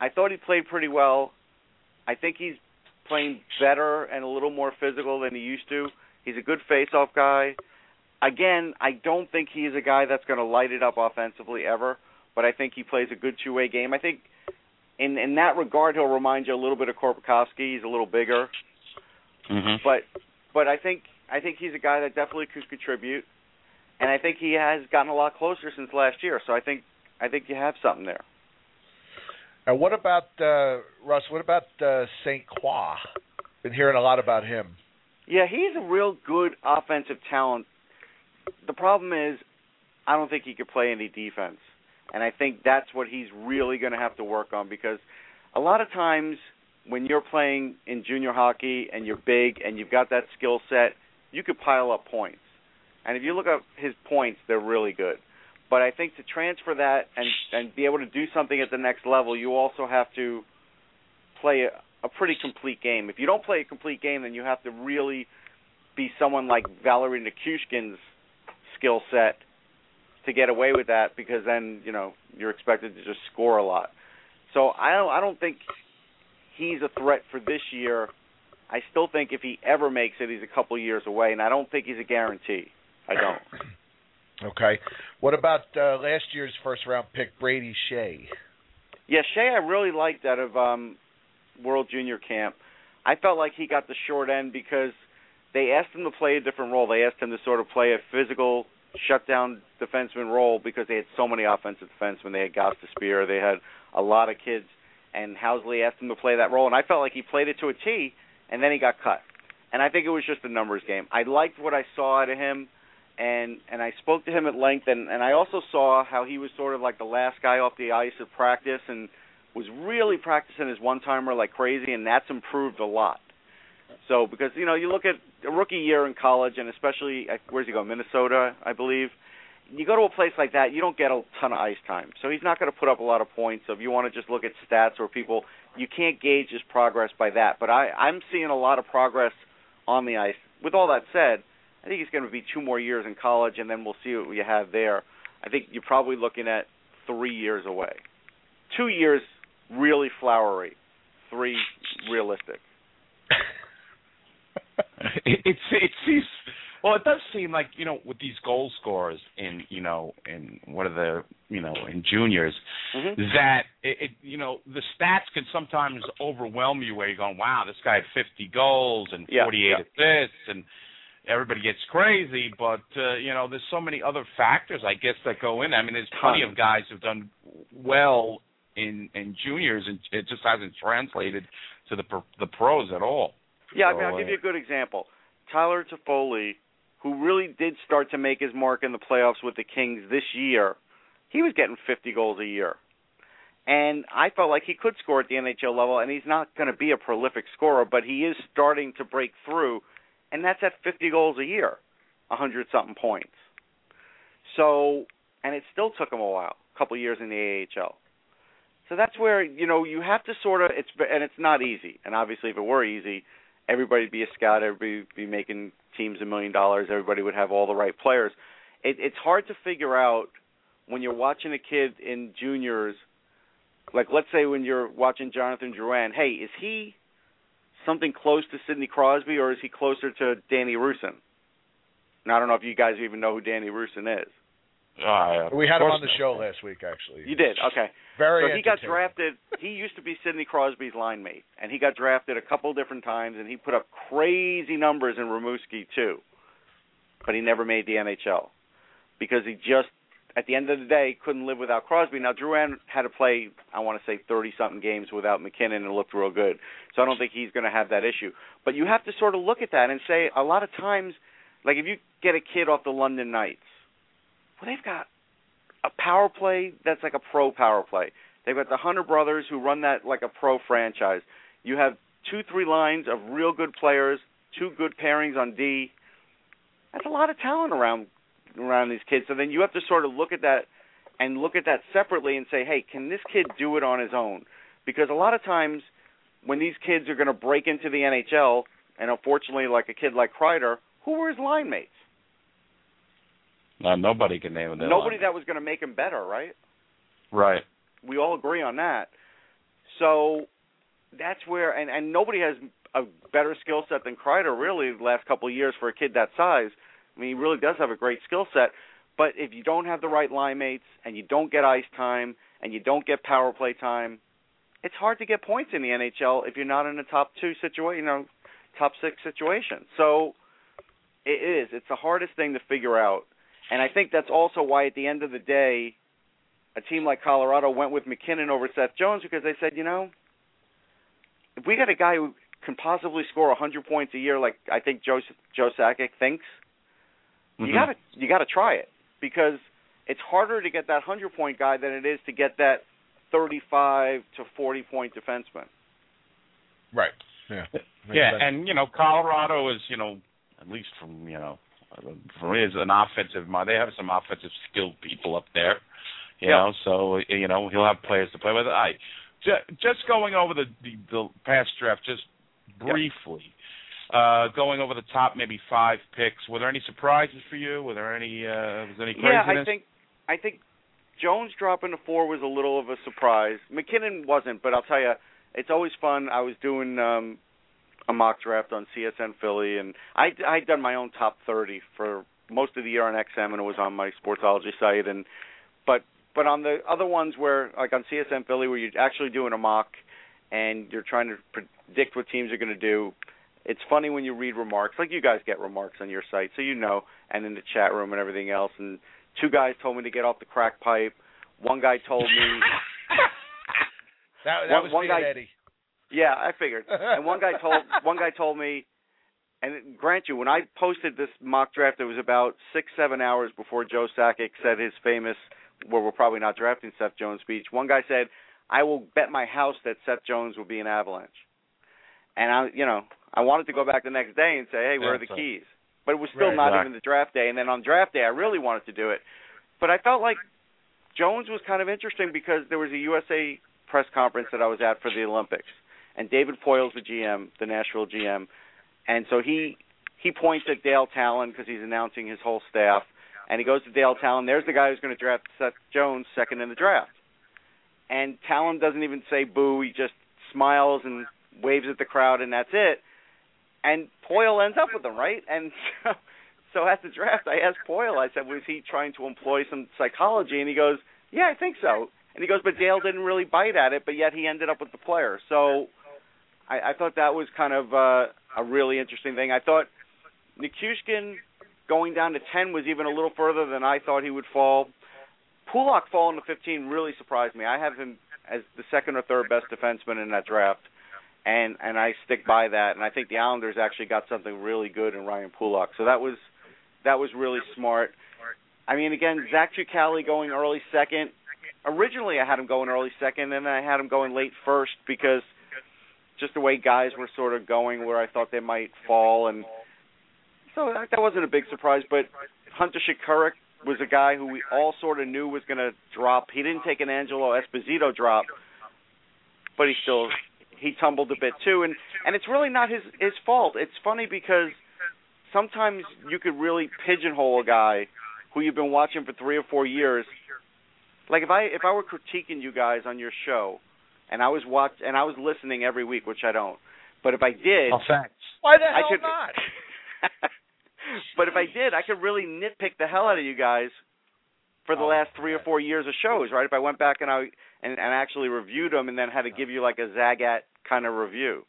I thought he played pretty well. I think he's playing better and a little more physical than he used to. He's a good face-off guy. Again, I don't think he's a guy that's going to light it up offensively ever, but I think he plays a good two-way game. I think in in that regard he'll remind you a little bit of Korpikoski. He's a little bigger, Mm-hmm. but but I think I think he's a guy that definitely could contribute, and I think he has gotten a lot closer since last year. So I think I think you have something there. And what about uh, Russ? What about uh, Saint Croix? Been hearing a lot about him. Yeah, he's a real good offensive talent. The problem is, I don't think he could play any defense, and I think that's what he's really going to have to work on because a lot of times when you're playing in junior hockey and you're big and you've got that skill set, you could pile up points. And if you look at his points, they're really good. But I think to transfer that and and be able to do something at the next level, you also have to play a, a pretty complete game. If you don't play a complete game, then you have to really be someone like Valeri Nichushkin's skill set to get away with that because then, you know, you're expected to just score a lot. So I don't I don't think he's a threat for this year. I still think if he ever makes it, he's a couple years away, and I don't think he's a guarantee. I don't. (clears throat) Okay. What about uh, last year's first round pick, Brady Skjei? Yeah, Skjei, I really liked out of um, World Junior Camp. I felt like he got the short end because they asked him to play a different role. They asked him to sort of play a physical shutdown defenseman role because they had so many offensive defensemen. They had Goss Spear, they had a lot of kids, and Housley asked him to play that role, and I felt like he played it to a T, and then he got cut. And I think it was just a numbers game. I liked what I saw out of him, and and I spoke to him at length, and and I also saw how he was sort of like the last guy off the ice of practice, and was really practicing his one timer like crazy, and that's improved a lot. So because you know you look at a rookie year in college, and especially where's he go, Minnesota, I believe. You go to a place like that, you don't get a ton of ice time, so he's not going to put up a lot of points. So if you want to just look at stats or people, you can't gauge his progress by that. But I, I'm seeing a lot of progress on the ice. With all that said, I think he's going to be two more years in college, and then we'll see what you have there. I think you're probably looking at three years away. Two years really flowery, three realistic. (laughs) it, it's it seems Well, it does seem like you know with these goal scorers in you know in what are the you know in juniors Mhm. that it, it you know the stats can sometimes overwhelm you where you're going wow this guy had 50 goals and 48 yeah. assists and everybody gets crazy but uh, you know there's so many other factors I guess that go in I mean there's plenty of guys who've done well in in juniors and it just hasn't translated to the pro- the pros at all. Yeah, I mean, I'll give you a good example. Tyler Toffoli, who really did start to make his mark in the playoffs with the Kings this year, he was getting 50 goals a year. And I felt like he could score at the NHL level, and he's not going to be a prolific scorer, but he is starting to break through, and that's at 50 goals a year, 100 something points. So, and it still took him a while, a couple years in the AHL. So that's where you know you have to sort of it's and it's not easy. And obviously, if it were easy, everybody'd be a scout, everybody be making teams a million dollars, everybody would have all the right players. It, it's hard to figure out when you're watching a kid in juniors, like let's say when you're watching Jonathan Drouin, hey, is he something close to Sidney Crosby or is he closer to Dany Roussin? Now I don't know if you guys even know who Dany Roussin is. Uh, We had him on the not. show last week, actually. You did, okay. Very. so he got drafted. He used to be Sidney Crosby's line mate, and he got drafted a couple different times, and he put up crazy numbers in Rimouski too. But he never made the NHL because he just, at the end of the day, couldn't live without Crosby. Now Drouin had to play, I want to say, thirty something games without MacKinnon, and looked real good. So I don't think he's going to have that issue. But you have to sort of look at that and say, a lot of times, like if you get a kid off the London Knights, well, they've got a power play that's like a pro power play. They've got the Hunter brothers who run that like a pro franchise. You have two, three lines of real good players, two good pairings on D. That's a lot of talent around around these kids. So then you have to sort of look at that and look at that separately and say, hey, can this kid do it on his own? Because a lot of times when these kids are going to break into the NHL, and unfortunately, like a kid like Kreider, who were his line mates? No, nobody can name it. Nobody that was going to make him better, right? Right. We all agree on that. So that's where, and and nobody has a better skill set than Kreider really the last couple of years for a kid that size. I mean, he really does have a great skill set. But if you don't have the right line mates and you don't get ice time and you don't get power play time, it's hard to get points in the NHL if you're not in a top two situation, you know, top six situation. So it is. It's the hardest thing to figure out. And I think that's also why at the end of the day, a team like Colorado went with MacKinnon over Seth Jones because they said, you know, if we got a guy who can possibly score 100 points a year, like I think Joe Joe Sakic thinks, you Mhm. gotta you gotta try it because it's harder to get that 100 point guy than it is to get that 35 to 40 point defenseman. Right. Yeah. Yeah, sense. and you know Colorado is you know at least from you know for me is an offensive mind. They have some offensive skilled people up there, you Yeah. know. So you know he'll have players to play with. I ju- just going over the the, the past draft just briefly. Uh, going over the top, maybe five picks. Were there any surprises for you? Were there any? Uh, was there any Yeah. I think I think Jones dropping to four was a little of a surprise. MacKinnon wasn't, but I'll tell you, it's always fun. I was doing um a mock draft on CSN Philly, and I I'd done my own top thirty for most of the year on XM, and it was on my Sportsology site. And but but on the other ones where like on CSN Philly, where you're actually doing a mock and you're trying to predict what teams are going to do. It's funny when you read remarks, like you guys get remarks on your site, so you know, and in the chat room and everything else. And two guys told me to get off the crack pipe. One guy told me, (laughs) that that one- was one guy- Eddie. Yeah, I figured. And one guy told (laughs) one guy told me, and grant you, when I posted this mock draft, it was about six seven hours before Joe Sakic said his famous, "Well, we're probably not drafting Seth Jones" speech. One guy said, "I will bet my house that Seth Jones will be an Avalanche," and I, you know, I wanted to go back the next day and say, "Hey, where are the That's keys?" But it was still Right, not exactly. even the draft day. And then on draft day, I really wanted to do it, but I felt like Jones was kind of interesting because there was a USA press conference that I was at for the Olympics, and David Poile's the GM, the Nashville GM, and so he he points at Dale Tallon because he's announcing his whole staff, and he goes to Dale Tallon. There's the guy who's going to draft Seth Jones second in the draft, and Tallon doesn't even say boo. He just smiles and waves at the crowd, and that's it. And Poile ends up with him, right? And (laughs) so, so at the draft, I asked Poile. I said, "Was he trying to employ some psychology?" And he goes, "Yeah, I think so." And he goes, "But Dale didn't really bite at it, but yet he ended up with the player." So I, I thought that was kind of uh, a really interesting thing. I thought Nichushkin going down to ten was even a little further than I thought he would fall. Pulock falling to fifteen really surprised me. I have him as the second or third best defenseman in that draft, and and I stick by that. And I think the Islanders actually got something really good in Ryan Pulock. So that was that was really smart. I mean, again, Zach Fucale going early second. Originally, I had him going early second, and then I had him going late first because just the way guys were sort of going, where I thought they might fall, and so that, that wasn't a big surprise. But Hunter Shinkaruk was a guy who we all sort of knew was going to drop. He didn't take an Angelo Esposito drop, but he still he tumbled a bit too, and and it's really not his his fault. It's funny because sometimes you could really pigeonhole a guy who you've been watching for three or four years. Like if I if I were critiquing you guys on your show, and I was watch and I was listening every week, which I don't, but if I did, Oh, thanks. Why the I hell could- not? (laughs) but if I did, I could really nitpick the hell out of you guys for the Oh, last three or four years of shows, right? If I went back and I and, and actually reviewed them and then had to give you like a Zagat kind of review.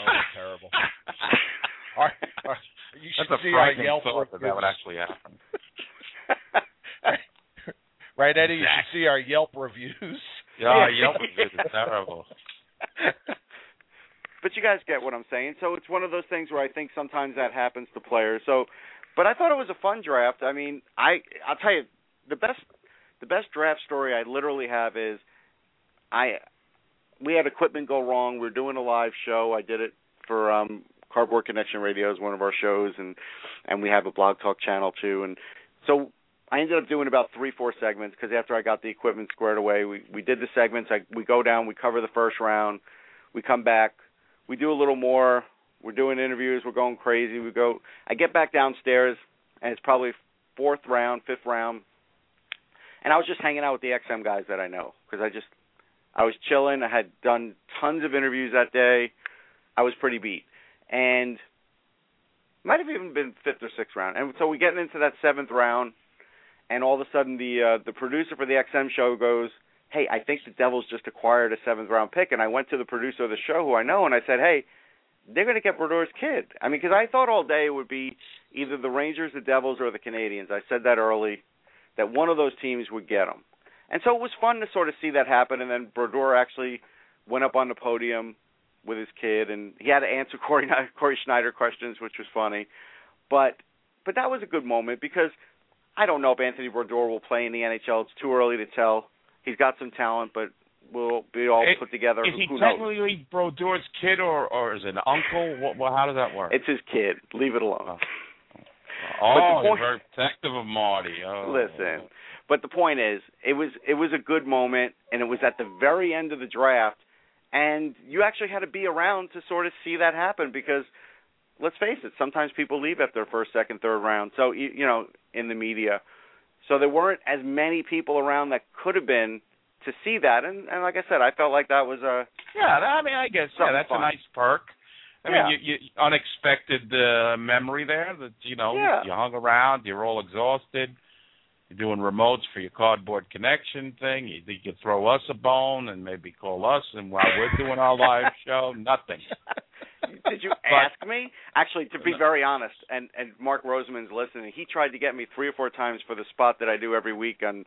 Oh, terrible. (laughs) All right, all right. You should That's a see our frightening Yelp thought that that would actually happen. (laughs) Right, Eddie? You should see our Yelp reviews. Yeah, Yelp is terrible. (laughs) but you guys get what I'm saying. So it's one of those things where I think sometimes that happens to players. So, but I thought it was a fun draft. I mean, I I'll tell you the best the best draft story I literally have is I we had equipment go wrong. We were doing a live show. I did it for um Cardboard Connection Radio is one of our shows, and and we have a blog talk channel too. And so I ended up doing about three, four segments because after I got the equipment squared away, we we did the segments. I we go down, we cover the first round, we come back, we do a little more. We're doing interviews. We're going crazy. We go. I get back downstairs, and it's probably fourth round, fifth round, and I was just hanging out with the XM guys that I know because I just I was chilling. I had done tons of interviews that day. I was pretty beat, and might have even been fifth or sixth round. And so we get into that seventh round, and all of a sudden the uh, the producer for the XM show goes, "Hey, I think the Devils just acquired a seventh round pick." And I went to the producer of the show, who I know, and I said, "Hey, they're going to get Brodeur's kid." I mean, because I thought all day it would be either the Rangers, the Devils, or the Canadiens. I said that early, that one of those teams would get him. And so it was fun to sort of see that happen. And then Brodeur actually went up on the podium with his kid, and he had to answer (laughs) Cory Cory Schneider questions, which was funny. But but that was a good moment because I don't know if Anthony Brodeur will play in the NHL. It's too early to tell. He's got some talent, but we'll be all It- put together. Is who he who knows? technically Brodeur's kid or or is it an uncle? What, what, how does that work? It's his kid. Leave it alone. Oh. oh, you're very protective of Marty. Oh. Listen, but the point is, it was it was a good moment, and it was at the very end of the draft, and you actually had to be around to sort of see that happen because, let's face it, sometimes people leave after their first, second, third round. So you, you know, in the media, so there weren't as many people around that could have been to see that, and, and like I said, I felt like that was a Yeah, I mean, I guess yeah, that's fun. a nice perk. I Yeah. mean, you, you unexpected uh, memory there that you know Yeah. you hung around, you're all exhausted. You're doing remotes for your cardboard connection thing. You, you could throw us a bone and maybe call us, and while we're doing our live (laughs) show, nothing. Did you ask me? Actually, to be very honest, and and Mark Roseman's listening. He tried to get me three or four times for the spot that I do every week on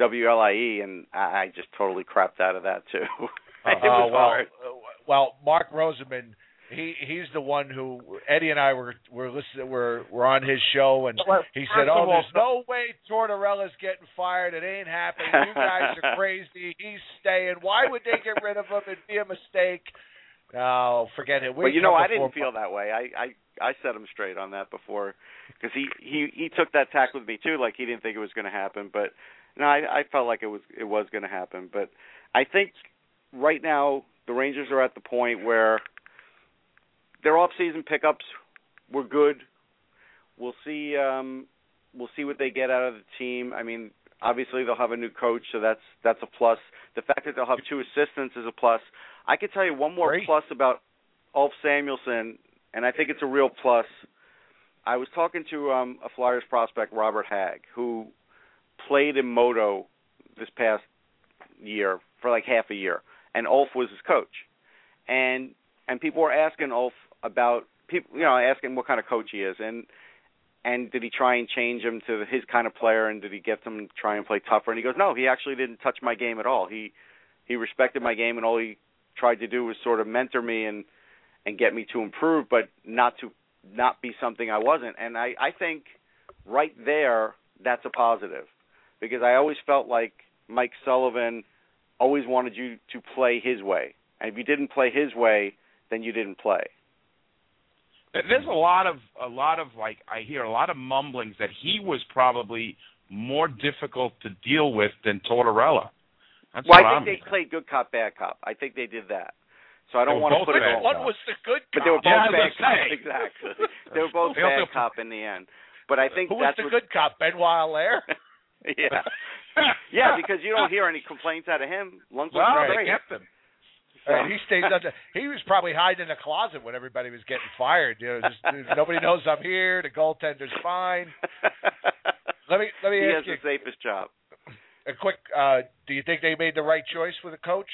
WLIE, and I I just totally crapped out of that too. (laughs) it Oh, was well, hard. uh, well, Mark Roseman, he he's the one who Eddie and I were were listening were were on his show and he said, "Oh, there's no way Tortorella's getting fired. It ain't happening. You guys are (laughs) crazy. He's staying. Why would they get rid of him? It'd be a mistake." No, forget it. We but you know, I didn't feel that way. I I I set him straight on that before, because he he he took that tack with me too. Like he didn't think it was going to happen, but no, I I felt like it was it was going to happen. But I think right now the Rangers are at the point where their off-season pickups were good. We'll see. um We'll see what they get out of the team. I mean, obviously they'll have a new coach, so that's that's a plus. The fact that they'll have two assistants is a plus. I could tell you one more Great. plus about Ulf Samuelsson, and I think it's a real plus. I was talking to um, a Flyers prospect, Robert Hägg, who played in Modo this past year for like half a year, and Ulf was his coach, and and people were asking Ulf about people, you know, asking what kind of coach he is, and and did he try and change him to his kind of player, and did he get him to try and play tougher? And he goes, no, he actually didn't touch my game at all. He he respected my game, and all he tried to do was sort of mentor me and and get me to improve, but not to not be something I wasn't. And I I think right there that's a positive because I always felt like Mike Sullivan always wanted you to play his way, and if you didn't play his way, then you didn't play. There's a lot of a lot of like I hear a lot of mumblings that he was probably more difficult to deal with than Tortorella. That's well, what I I'm think they played good cop, bad cop. I think they did that. So I don't want to put it bad all. What was the good But they were cop? both Yeah, bad gonna cop. Exactly. They were both bad cop in the end. But I think Who was that's the what, good cop? Benoit Allaire? (laughs) yeah, yeah, because you don't hear any complaints out of him. Lundqvist well, was they great. kept him. Uh, he under. He was probably hiding in a closet when everybody was getting fired. You know, just nobody knows I'm here. The goaltender's fine. (laughs) Let me let me he has ask you the safest job. a quick. Uh, do you think they made the right choice with the coach?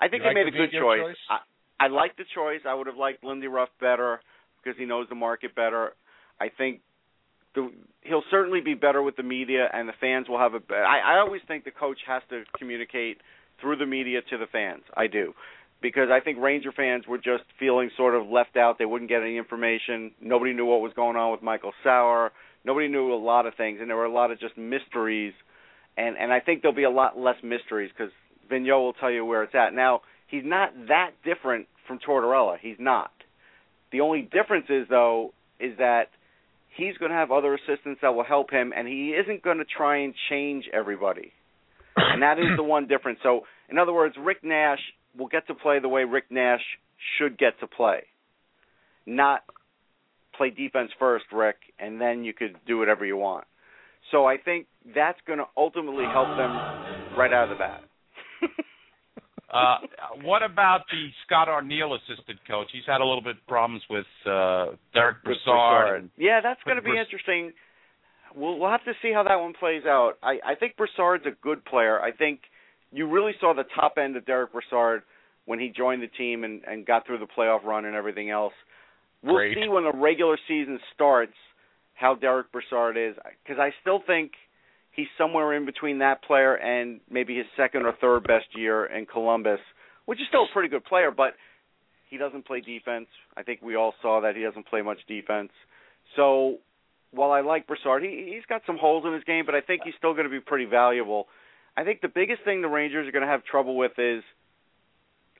I think You they like made a good choice. choice? I, I like the choice. I would have liked Lindy Ruff better because he knows the market better. I think the, he'll certainly be better with the media, and the fans will have a. I, I always think the coach has to communicate through the media to the fans. I do. Because I think Ranger fans were just feeling sort of left out. They wouldn't get any information. Nobody knew what was going on with Michael Sauer. Nobody knew a lot of things, and there were a lot of just mysteries. And and I think there'll be a lot less mysteries because Vigneault will tell you where it's at. Now he's not that different from Tortorella. He's not. The only difference is though is that he's going to have other assistants that will help him, and he isn't going to try and change everybody. And that is the one difference. So, in other words, Rick Nash will get to play the way Rick Nash should get to play, not play defense first, Rick, and then you could do whatever you want. So I think that's going to ultimately help them right out of the bat. (laughs) Uh, what about the Scott Arniel assistant coach? He's had a little bit of problems with uh, Derick Brassard. and- Yeah, that's going to be interesting. We'll, we'll have to see how that one plays out. I, I think Brassard's a good player. I think you really saw the top end of Derick Brassard when he joined the team and, and got through the playoff run and everything else. We'll Great. see when the regular season starts how Derick Brassard is because I still think he's somewhere in between that player and maybe his second or third best year in Columbus, which is still a pretty good player, but he doesn't play defense. I think we all saw that he doesn't play much defense. So while I like Brassard, he he's got some holes in his game, but I think he's still going to be pretty valuable. I think the biggest thing the Rangers are going to have trouble with is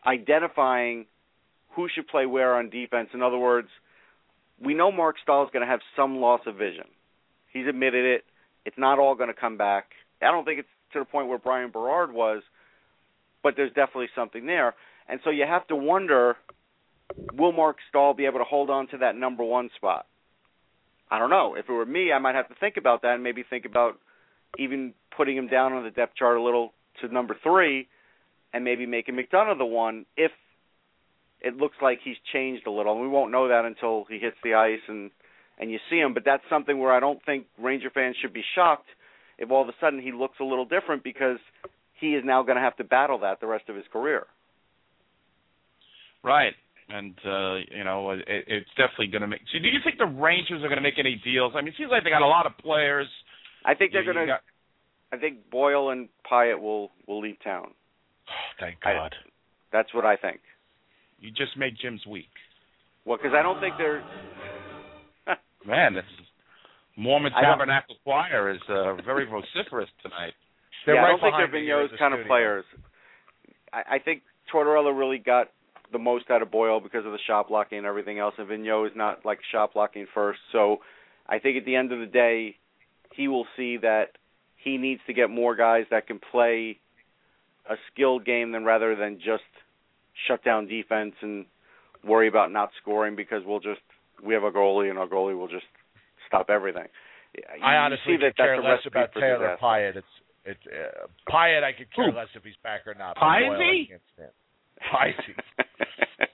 identifying who should play where on defense. In other words, we know Marc Staal is going to have some loss of vision. He's admitted it. It's not all going to come back. I don't think it's to the point where Bryan Berard was, but there's definitely something there. And so you have to wonder will Marc Staal be able to hold on to that number one spot? I don't know. If it were me, I might have to think about that and maybe think about even putting him down on the depth chart a little to number three and maybe making McDonagh the one if it looks like he's changed a little. And we won't know that until he hits the ice and and you see him. But that's something where I don't think Ranger fans should be shocked if all of a sudden he looks a little different because he is now going to have to battle that the rest of his career. Right. And uh, you know, it, it's definitely going to make. So, do you think the Rangers are going to make any deals? I mean, it seems like they got a lot of players. I think they're going to. I think Boyle and Pyatt will will leave town. Thank I- God. That's what I think. You just made Jim's week. Well, because I don't think they're. (laughs) Man, this Mormon Tabernacle Choir is uh, very vociferous tonight. They're yeah, right I don't think they're me here in Vigneault's kind of studio. players. I, I think Tortorella really got the most out of Boyle because of the shot blocking and everything else, and Vigneault is not like shot blocking first. So I think at the end of the day, he will see that he needs to get more guys that can play a skilled game than rather than just shut down defense and worry about not scoring because we'll just we have a goalie and our goalie will just stop everything. You I see honestly that that's care less recipe about for Taylor disaster. Pyatt. It's it's uh, Pyatt. I could care Who? less if he's back or not. but (laughs) Boyle, I Pisey? can't stand. Pisey.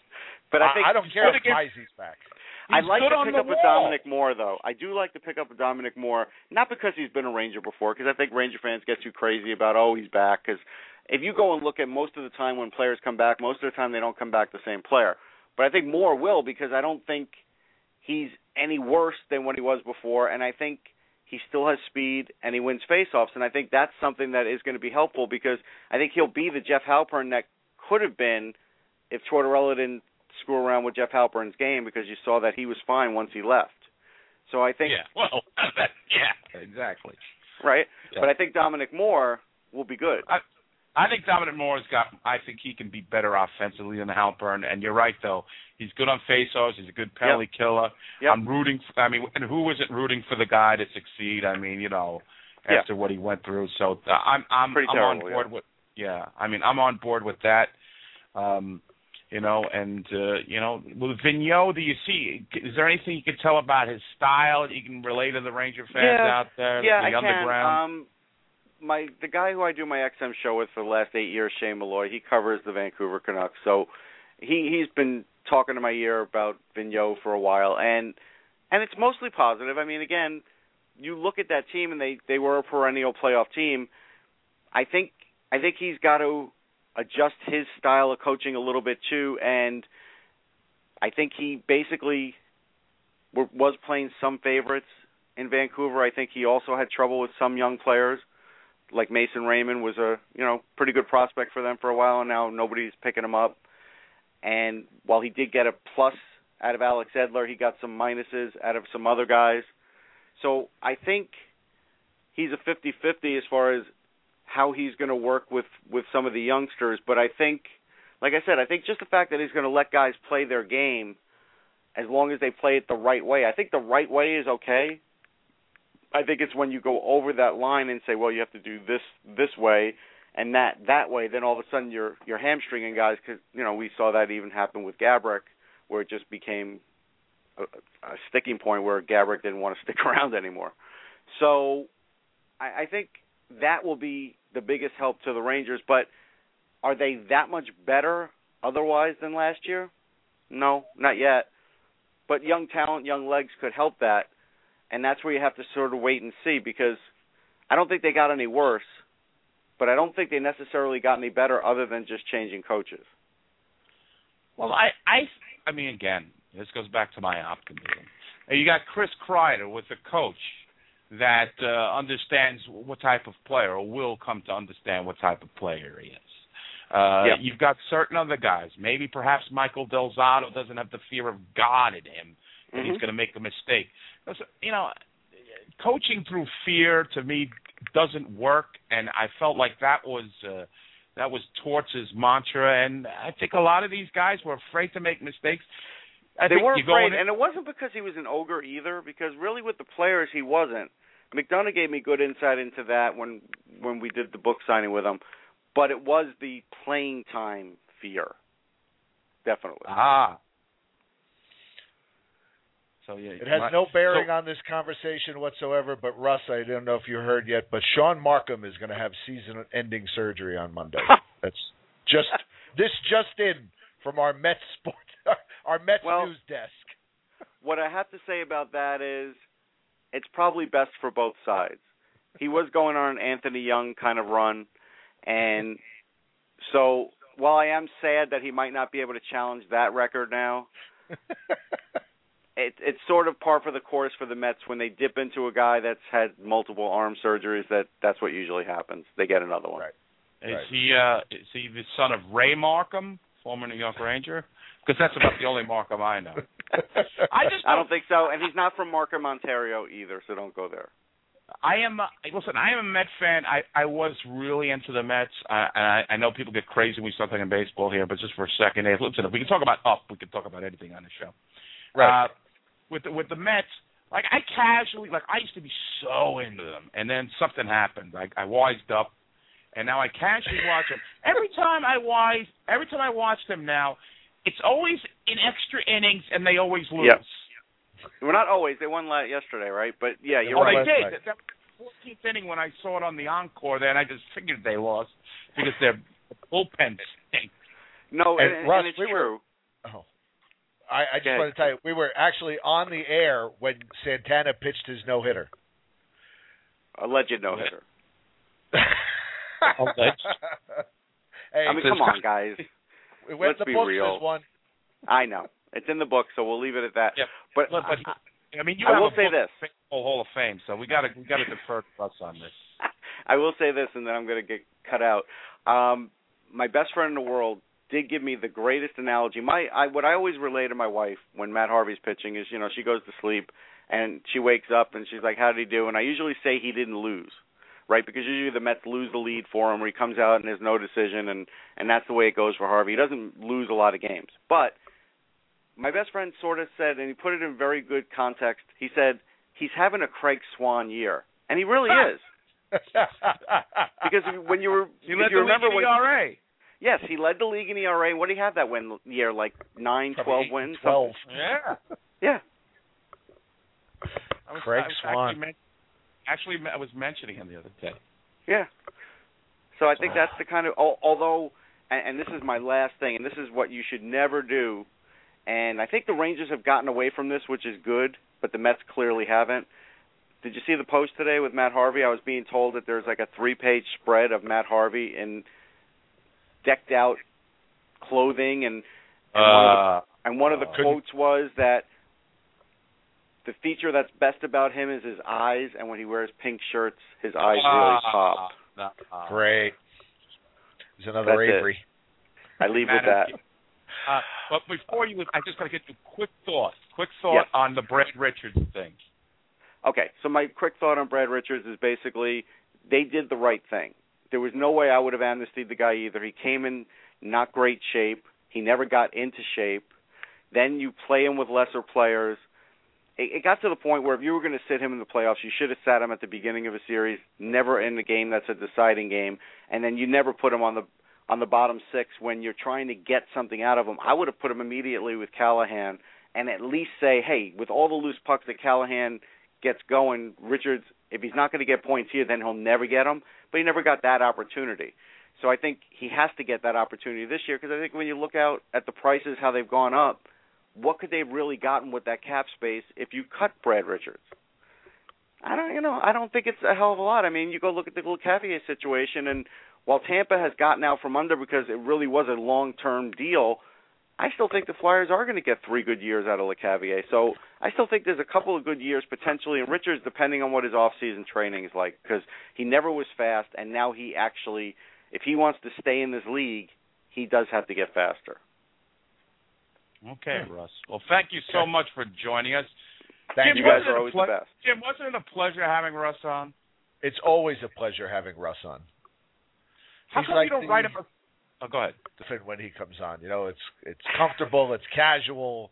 but I think I, don't care if against- Pisey's back. I'd like to pick up a. Dominic Moore though. I do like to pick up a Dominic Moore, not because he's been a Ranger before, because I think Ranger fans get too crazy about oh he's back. Because if you go and look at most of the time when players come back, most of the time they don't come back the same player. But I think Moore will because I don't think he's any worse than what he was before, and I think he still has speed and he wins faceoffs, and I think that's something that is going to be helpful because I think he'll be the Jeff Halpern that could have been if Tortorella didn't screw around with Jeff Halpern's game because you saw that he was fine once he left. So I think Yeah. Well, that, (laughs) yeah, exactly. right, Yeah. but I think Dominic Moore will be good. I I think Dominic Moore's got. I think he can be better offensively than Halpern. And you're right, though. He's good on faceoffs. He's a good penalty killer. Yep. I'm rooting. For, I mean, and who isn't rooting for the guy to succeed? I mean, you know, Yeah. after what he went through. So uh, I'm I'm Pretty I'm on terrible, board with. Yeah, I mean, I'm on board with that. Um, you know, and uh, you know, with Vigneault, do you see? Is there anything you can tell about his style that you can relate to the Ranger fans Yeah. out there? yeah, the I can. Um, my the guy who I do my XM show with for the last eight years, Shane Malloy, he covers the Vancouver Canucks, so he he's been talking to my ear about Vigneault for a while, and and it's mostly positive. I mean, again, you look at that team, and they they were a perennial playoff team. I think I think he's got to adjust his style of coaching a little bit too, and I think he basically was playing some favorites in Vancouver. I think he also had trouble with some young players, like Mason Raymond was a you know pretty good prospect for them for a while, and now nobody's picking him up. And while he did get a plus out of Alex Edler, he got some minuses out of some other guys. So I think he's a 50-50 as far as how he's going to work with with some of the youngsters. But I think, like I said, I think just the fact that he's going to let guys play their game as long as they play it the right way. I think the right way is okay. I think it's when you go over that line and say, well, you have to do this this way and that that way. Then all of a sudden you're you're hamstringing guys because you know we saw that even happen with Gaborik, where it just became a, a sticking point where Gaborik didn't want to (laughs) stick around anymore. So I, I think that will be the biggest help to the Rangers. But are they that much better otherwise than last year? No, not yet. But young talent, young legs could help that, and that's where you have to sort of wait and see because I don't think they got any worse, but I don't think they necessarily got any better other than just changing coaches. Well, I, I, I mean, again, this goes back to my optimism. You got Chris Kreider with the coach that uh, understands what type of player, or will come to understand what type of player he is. Uh, Yeah. You've got certain other guys. Maybe perhaps Michael Del Zotto doesn't have the fear of God in him that he's Mhm. going to make a mistake. You know, coaching through fear to me doesn't work, and I felt like that was uh, that was Torts' mantra, and I think a lot of these guys were afraid to make mistakes. I they were you go afraid, and it wasn't because he was an ogre either. Because really, with the players, he wasn't. McDonagh gave me good insight into that when when we did the book signing with him, but it was the playing time fear, definitely. ah. So yeah, It has my- no bearing so- on this conversation whatsoever. But Russ, I don't know if you heard yet, but Shaun Marcum is going to have season-ending surgery on Monday. (laughs) That's just this just in from our Mets sports, (laughs) our Mets Well- news desk. what I have to say about that is it's probably best for both sides. He was going on an Anthony Young kind of run and so while I am sad that he might not be able to challenge that record now, it, it's sort of par for the course for the Mets when they dip into a guy that's had multiple arm surgeries that that's what usually happens. They get another one. Right. Is Right. he uh is he the son of Ray Markham, former New York Ranger? Because that's about the only Markham I know. (laughs) I just I don't think so, and he's not from Markham, Ontario either, so don't go there. I am uh, listen. I am a Met fan. I I was really into the Mets. I I, I know people get crazy when we start talking baseball here, but just for a second, hey, listen. If we can talk about up, we can talk about anything on the show. Right. Uh, with the, with the Mets, like I casually, like I used to be so into them, and then something happened. Like I wised up, and now I casually watch them. Every time I wise, every time I watch them now, it's always in extra innings, and they always lose. Yep. Well, not always. They won la- yesterday, right? But yeah, you're oh, right. they did. Right. That, that was the 14th inning when I saw it on the encore there, and I just figured they lost because their bullpen stink. No, And and, and, it's we were- true. Oh. I, I just Okay. want to tell you, we were actually on the air when Santana pitched his no hitter. Alleged no hitter. (laughs) Alleged. (laughs) hey, I mean, come on, guys. We went let's the be books real. one. I know it's in the book, so we'll leave it at that. Yep. But, but I, I mean, you I have will a say this. Hall of Fame, so we got to we got to defer to us on this. (laughs) I will say this, and then I'm going to get cut out. Um, my best friend in the world did give me the greatest analogy. My, I, what I always relay to my wife when Matt Harvey's pitching is, you know, she goes to sleep and she wakes up and she's like, "How did he do?" And I usually say he didn't lose, right? Because usually the Mets lose the lead for him, where he comes out and there's no decision, and and that's the way it goes for Harvey. He doesn't lose a lot of games, but my best friend sort of said, and he put it in very good context. He said he's having a Craig Swan year, and he really is. (laughs) Because when you were, He if led you the remember league in when, ERA. yes, he led the league in ERA. What did he have that win year? Like nine, Probably twelve eight, wins. Twelve. Yeah. Yeah, I was, Craig I was Swan. Actually, men- actually, I was mentioning him the other day. yeah. So I think that's the kind of. Although, and, and this is my last thing, and this is what you should never do. And I think the Rangers have gotten away from this, which is good, but the Mets clearly haven't. Did you see the post today with Matt Harvey? I was being told that there's like a three-page spread of Matt Harvey in decked out clothing and and one of the Uh, And one of the Uh, quotes was that the feature that's best about him is his eyes, and when he wears pink shirts, his eyes really pop. no, uh, Great. There's another That's it. Avery. I leave with Matt, that. Uh, but before you, I just got to get a quick thought. Quick thought Yes. on the Brad Richards thing. Okay, so my quick thought on Brad Richards is basically they did the right thing. There was no way I would have amnestied the guy either. He came in not great shape. He never got into shape. Then you play him with lesser players. It, it got to the point where if you were going to sit him in the playoffs, you should have sat him at the beginning of a series, never in the game that's a deciding game, and then you never put him on the on the bottom six when you're trying to get something out of him. I would have put him immediately with Callahan and at least say, hey, with all the loose pucks that Callahan gets going, Richards, if he's not going to get points here, then he'll never get them. But he never got that opportunity. So I think he has to get that opportunity this year because I think when you look out at the prices, how they've gone up, what could they have really gotten with that cap space if you cut Brad Richards? I don't, you know, I don't think it's a hell of a lot. I mean, you go look at the Lecavalier situation, and while Tampa has gotten out from under because it really was a long-term deal, I still think the Flyers are going to get three good years out of Lecavalier. So I still think there's a couple of good years potentially, and Richards, depending on what his off-season training is like, because he never was fast, and now he actually, if he wants to stay in this league, he does have to get faster. Okay, Russ. Well, thank you so much for joining us. Thank Jim, You you guys wasn't are always ple- the best. Jim, wasn't it a pleasure having Russ on? It's always a pleasure having Russ on. How He's come like you don't the- write him? Oh, go ahead. when he comes on. You know, it's it's comfortable, it's casual.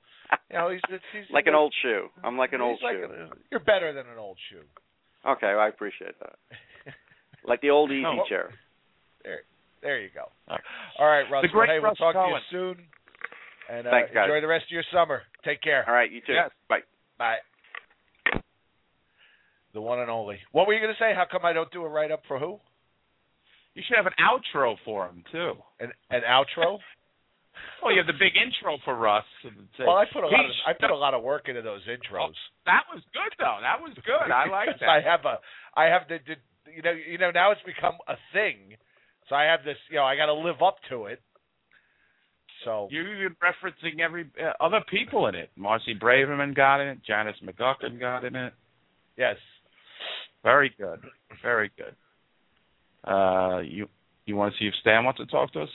You know, he's it's, he's Like an old shoe. I'm like an old like shoe. a- you're better than an old shoe. Okay, I appreciate that. (laughs) Like the old easy Oh. chair. There there you go. All right. All right, Russ. The great well, hey, we'll talk Cohen. to you soon. And uh, Thanks, guys. enjoy the rest of your summer. Take care. All right, you too. Yes. Bye. Bye. The one and only. What were you going to say? How come I don't do a write up for who? You should have an outro for him too. An an outro? (laughs) Well, you have the big intro for Russ. well, I put a lot of I put a lot of work into those intros. That was good though. That was good. I like (laughs) that. I have a I have the, the you know you know now it's become a thing. So I have this you know I got to live up to it. So You're even referencing every uh, other people in it. Marcy Braverman got in it. Janice McGuckin got in it. yes, Very good. Very good. Uh, you you want to see if Stan wants to talk to us?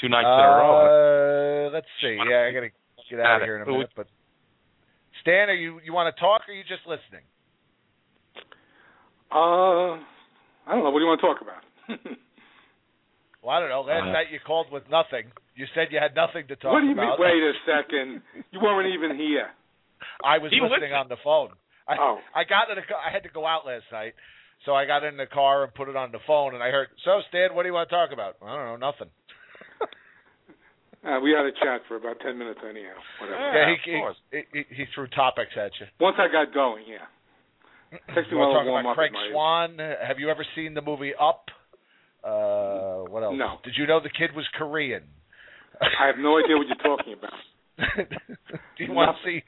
Two nights in a row. Uh, let's see. Yeah, I got to get out of here in a minute. But Stan, are you you want to talk or are you just listening? Uh, I don't know. What do you want to talk about? (laughs) Well, I don't know. Last Uh, night you called with nothing. You said you had nothing to talk what do you mean? about. Wait a second. You weren't even here. I was He listening listened. on the phone. I, Oh. I got in the car. I had to go out last night, so I got in the car and put it on the phone, and I heard. So, Stan, what do you want to talk about? I don't know, nothing. (laughs) Uh, we had a chat for about ten minutes anyhow. Whatever. Yeah, he, of he, course. he, he, he threw topics at you. Once I got going, yeah. Takes me a want to while to talk warm about. Craig at my. Swan? Have you ever seen the movie Up? Uh, what else? No. Did you know the kid was Korean? (laughs) I have no idea what you're talking about. (laughs) do you want to see?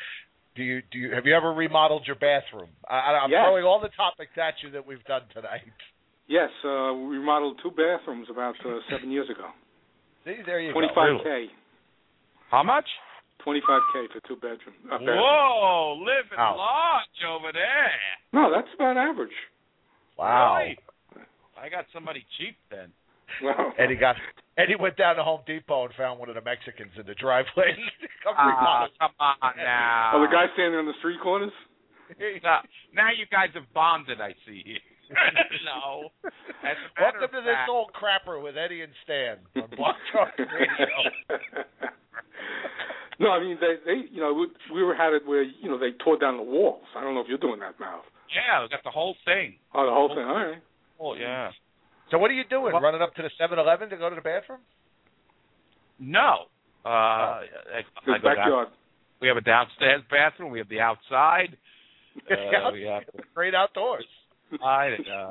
Do you do you have you ever remodeled your bathroom? I, I'm Yes. throwing all the topics at you that we've done tonight. Yes, uh, we remodeled two bathrooms about uh, seven years ago. See, there you Twenty go. five k. How much? Twenty five k for two bedroom. Uh, bedroom. Whoa, living Wow. large over there. No, that's about average. Wow. Really? I got somebody cheap then. Well, he got and he went down to Home Depot and found one of the Mexicans in the driveway. (laughs) Come ah, remodel. come on now. oh, the guy standing on the street corners. Now, (laughs) uh, now you guys have bonded, I see here. (laughs) no. As a Welcome to of this old crapper with Eddie and Stan on Blog Talk Radio. no, I mean they, they, you know, we, we were had it where you know they tore down the walls. I don't know if you're doing that now. Yeah, we got the whole thing. Oh, the whole thing. All right. Oh, yeah. So what are you doing? Well- Running up to the 7-Eleven to go to the bathroom? No. Uh, I, I His go down- backyard. we have a downstairs bathroom. We have the outside. (laughs) Uh, we have (laughs) Great outdoors. I, uh,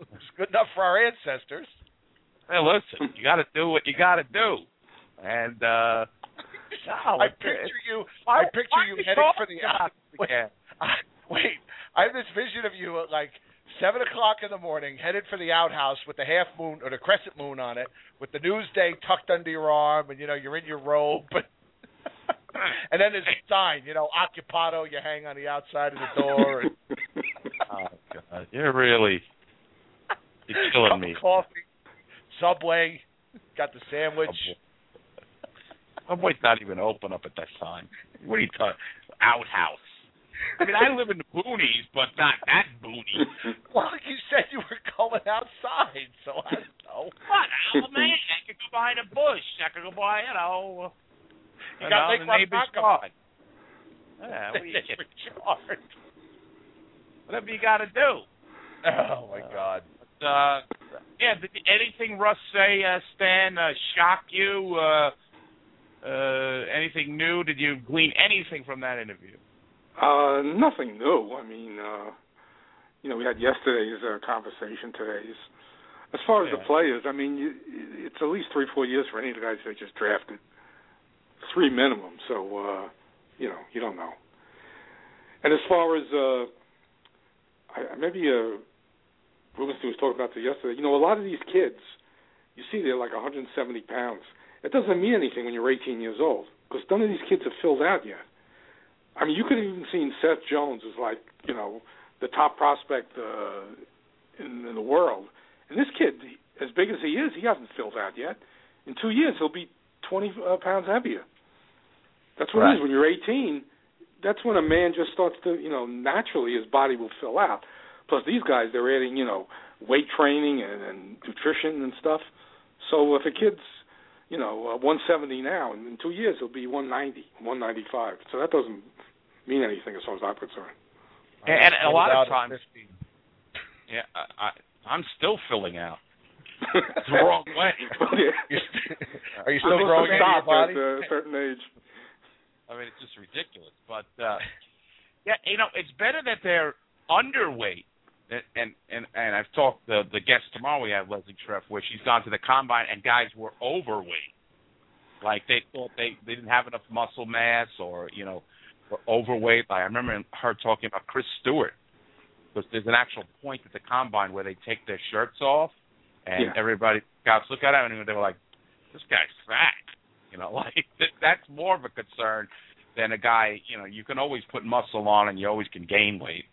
(laughs) It's good enough for our ancestors. hey, listen, you got to do what you got to do. And uh, no, I picture you. why- I picture you heading for the about Wait, again? I- wait, I have this vision of you like seven o'clock in the morning, headed for the outhouse with the half moon or the crescent moon on it, with the Newsday tucked under your arm, and you know you're in your robe. (laughs) and then there's a sign, you know, occupado. You hang on the outside of the door. (laughs) And Oh God, you're really you're killing me. coffee, Subway, got the sandwich. Oh, Subway's not even open up at that time. What are you talking? Outhouse. I mean, I live in the boonies, but not that boony. (laughs) Well, you said you were going outside, so I don't know. What? Oh, man, I could go behind a bush. I could go by, you know, You got Lake the neighbor's Ronkonkoma. (laughs) yard. Yeah, what are you? Whatever you got to do. Oh my God. Uh, yeah, did anything Russ say, uh, Stan, uh, shock you? Uh, uh, anything new? Did you glean anything from that interview? Uh, nothing new. I mean, uh, you know, we had yesterday's uh, conversation. Today's. As far as the players, I mean, you, it's at least three, four years for any of the guys they just drafted. Three minimum. So, uh, you know, you don't know. And as far as uh, I, maybe uh, Rubenstein was talking about this yesterday. You know, a lot of these kids, you see they're like 170 pounds. It doesn't mean anything when you're 18 years old because none of these kids have filled out yet. I mean, you could have even seen Seth Jones as like, you know, the top prospect uh, in, in the world. And this kid, as big as he is, he hasn't filled out yet. In two years, he'll be 20 uh, pounds heavier. That's what it Right. is. When you're 18, that's when a man just starts to, you know, naturally his body will fill out. Plus, these guys, they're adding, you know, weight training and, and nutrition and stuff. So if a kid's, you know, uh, 170 now, in two years he'll be 190, 195. So that doesn't mean anything as far as I'm concerned. And, and a lot of Without times, yeah, I, I, I'm still filling out. It's the wrong way. (laughs) Yeah. You're you still growing to into your body? at a certain age. I mean, it's just ridiculous. But uh yeah, you know, it's better that they're underweight. And and and, and I've talked the the guest tomorrow we have Leslie Treff where she's gone to the combine and guys were overweight. Like they thought they they didn't have enough muscle mass or you know were overweight. Like I remember her talking about Chris Stewart. Because there's an actual point at the combine where they take their shirts off and Yeah. everybody scouts look at him and they were like, "This guy's fat." You know, (laughs) like that, that's more of a concern than a guy. You know, you can always put muscle on and you always can gain weight.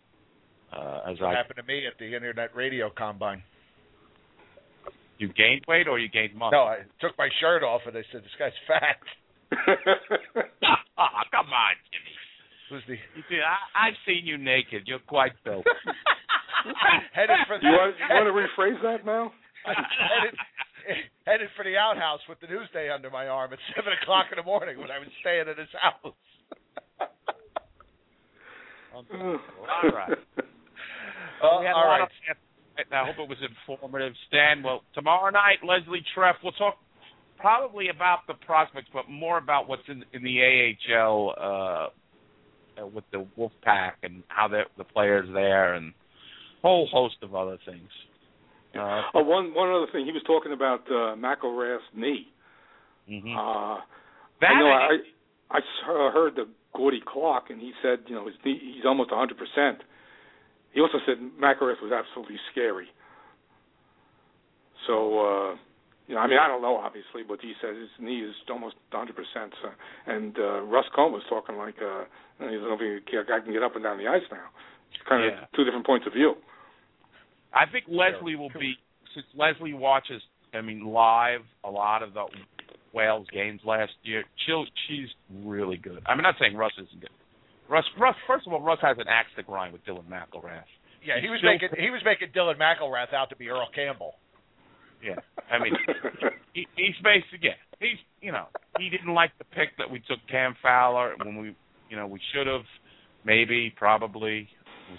Uh, as What I, happened to me at the Internet Radio Combine? you gained weight or you gained muscle? No, I took my shirt off and they said this guy's fat. (laughs) (laughs) Ah, come on, Jimmy. Who's the You see, I, I've seen you naked. You're quite built. (laughs) headed for the you want you want to rephrase that now? (laughs) headed, headed for the outhouse with the Newsday under my arm at seven o'clock in the morning when I was staying at his house. (laughs) All right. Uh, We had a all lot right. of- I hope it was informative, Stan. Well, tomorrow night, Leslie Treff. We'll talk probably about the prospects, but more about what's in in the AHL uh, with the Wolfpack and how the the players there, and whole host of other things. Uh, Oh, one one other thing. He was talking about uh, McIlrath's knee. mhm. Uh, that I know. I- I, I uh, heard the Gordie Clark, and he said, you know, his knee, he's almost 100 percent. He also said McElrath was absolutely scary. So, uh, you know, I mean, I don't know obviously, but he says his knee is almost 100 percent. So, and uh, Russ Cohen was talking like, uh, he doesn't know if he, guy can get up and down the ice now. It's kind of Yeah. two different points of view. I think Leslie will be since Leslie watches. I mean, live a lot of the Wales games last year. She'll, she's really good. I'm not saying Russ isn't good. Russ, Russ. First of all, Russ has an axe to grind with Dylan McIlrath. Yeah, he was Still- making he was making Dylan McIlrath out to be Earl Campbell. Yeah, I mean, he, he's basically yeah. He's you know he didn't like the pick that we took Cam Fowler when we you know we should have maybe probably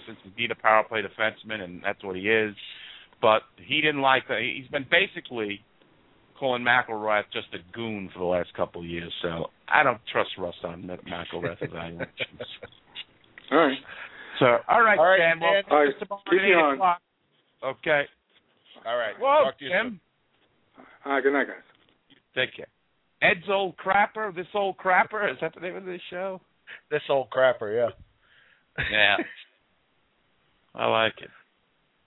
since we need a power play defenseman and that's what he is. But he didn't like that. He's been basically calling McIlrath just a goon for the last couple of years. So I don't trust Russ on that McIlrath evaluations. All right. So all right, All right, Dan. Well, All right. Keep at me eight on. Okay. All right. Well, Talk to you Tim. All right. Good night, guys. Take care. Ed's old crapper. This old crapper. Is that the name of this show? This old crapper, yeah. Yeah. (laughs) I like it.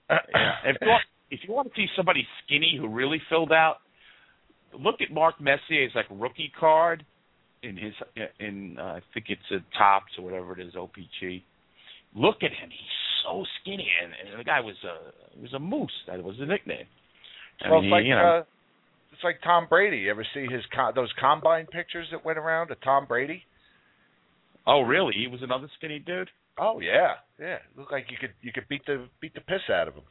Yeah. (clears throat) If you want, if you want to see somebody skinny who really filled out, look at Mark Messier's like rookie card in his in uh, I think it's a Topps or whatever it is OPG. Look at him. He's so skinny, and, and the guy was a he was a moose. That was the nickname. I well, mean, it's like you know, uh, it's like Tom Brady. You ever see his co- those combine pictures that went around of Tom Brady? oh really? He was another skinny dude. Oh yeah, yeah. Looked like you could you could beat the beat the piss out of him.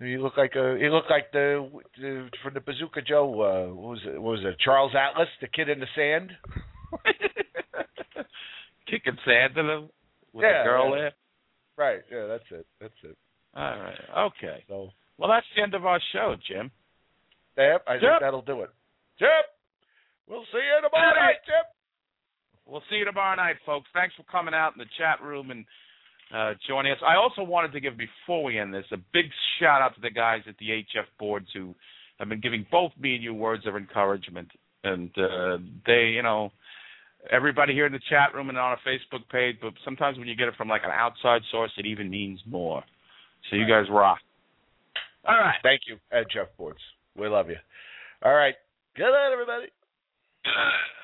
You look like a you look like the, the from the Bazooka Joe. Uh, what was it? What was it? Charles Atlas, the kid in the sand. (laughs) Kicking sand in him with Yeah, a girl yeah. there. Right. Yeah, that's it. That's it. All right. Okay. So, Well, that's the end of our show, Jim. yep, I think that'll do it. Chip, we'll see you tomorrow night, Jim. We'll see you tomorrow night, folks. Thanks for coming out in the chat room and uh, joining us. I also wanted to give, before we end this, a big shout out to the guys at the HF boards who have been giving both me and you words of encouragement. And uh, they, you know, everybody here in the chat room and on our Facebook page, but sometimes when you get it from like an outside source, it even means more. So you guys rock. All right. Thank you, HF Boards. We love you. All right. Good night, everybody. (sighs)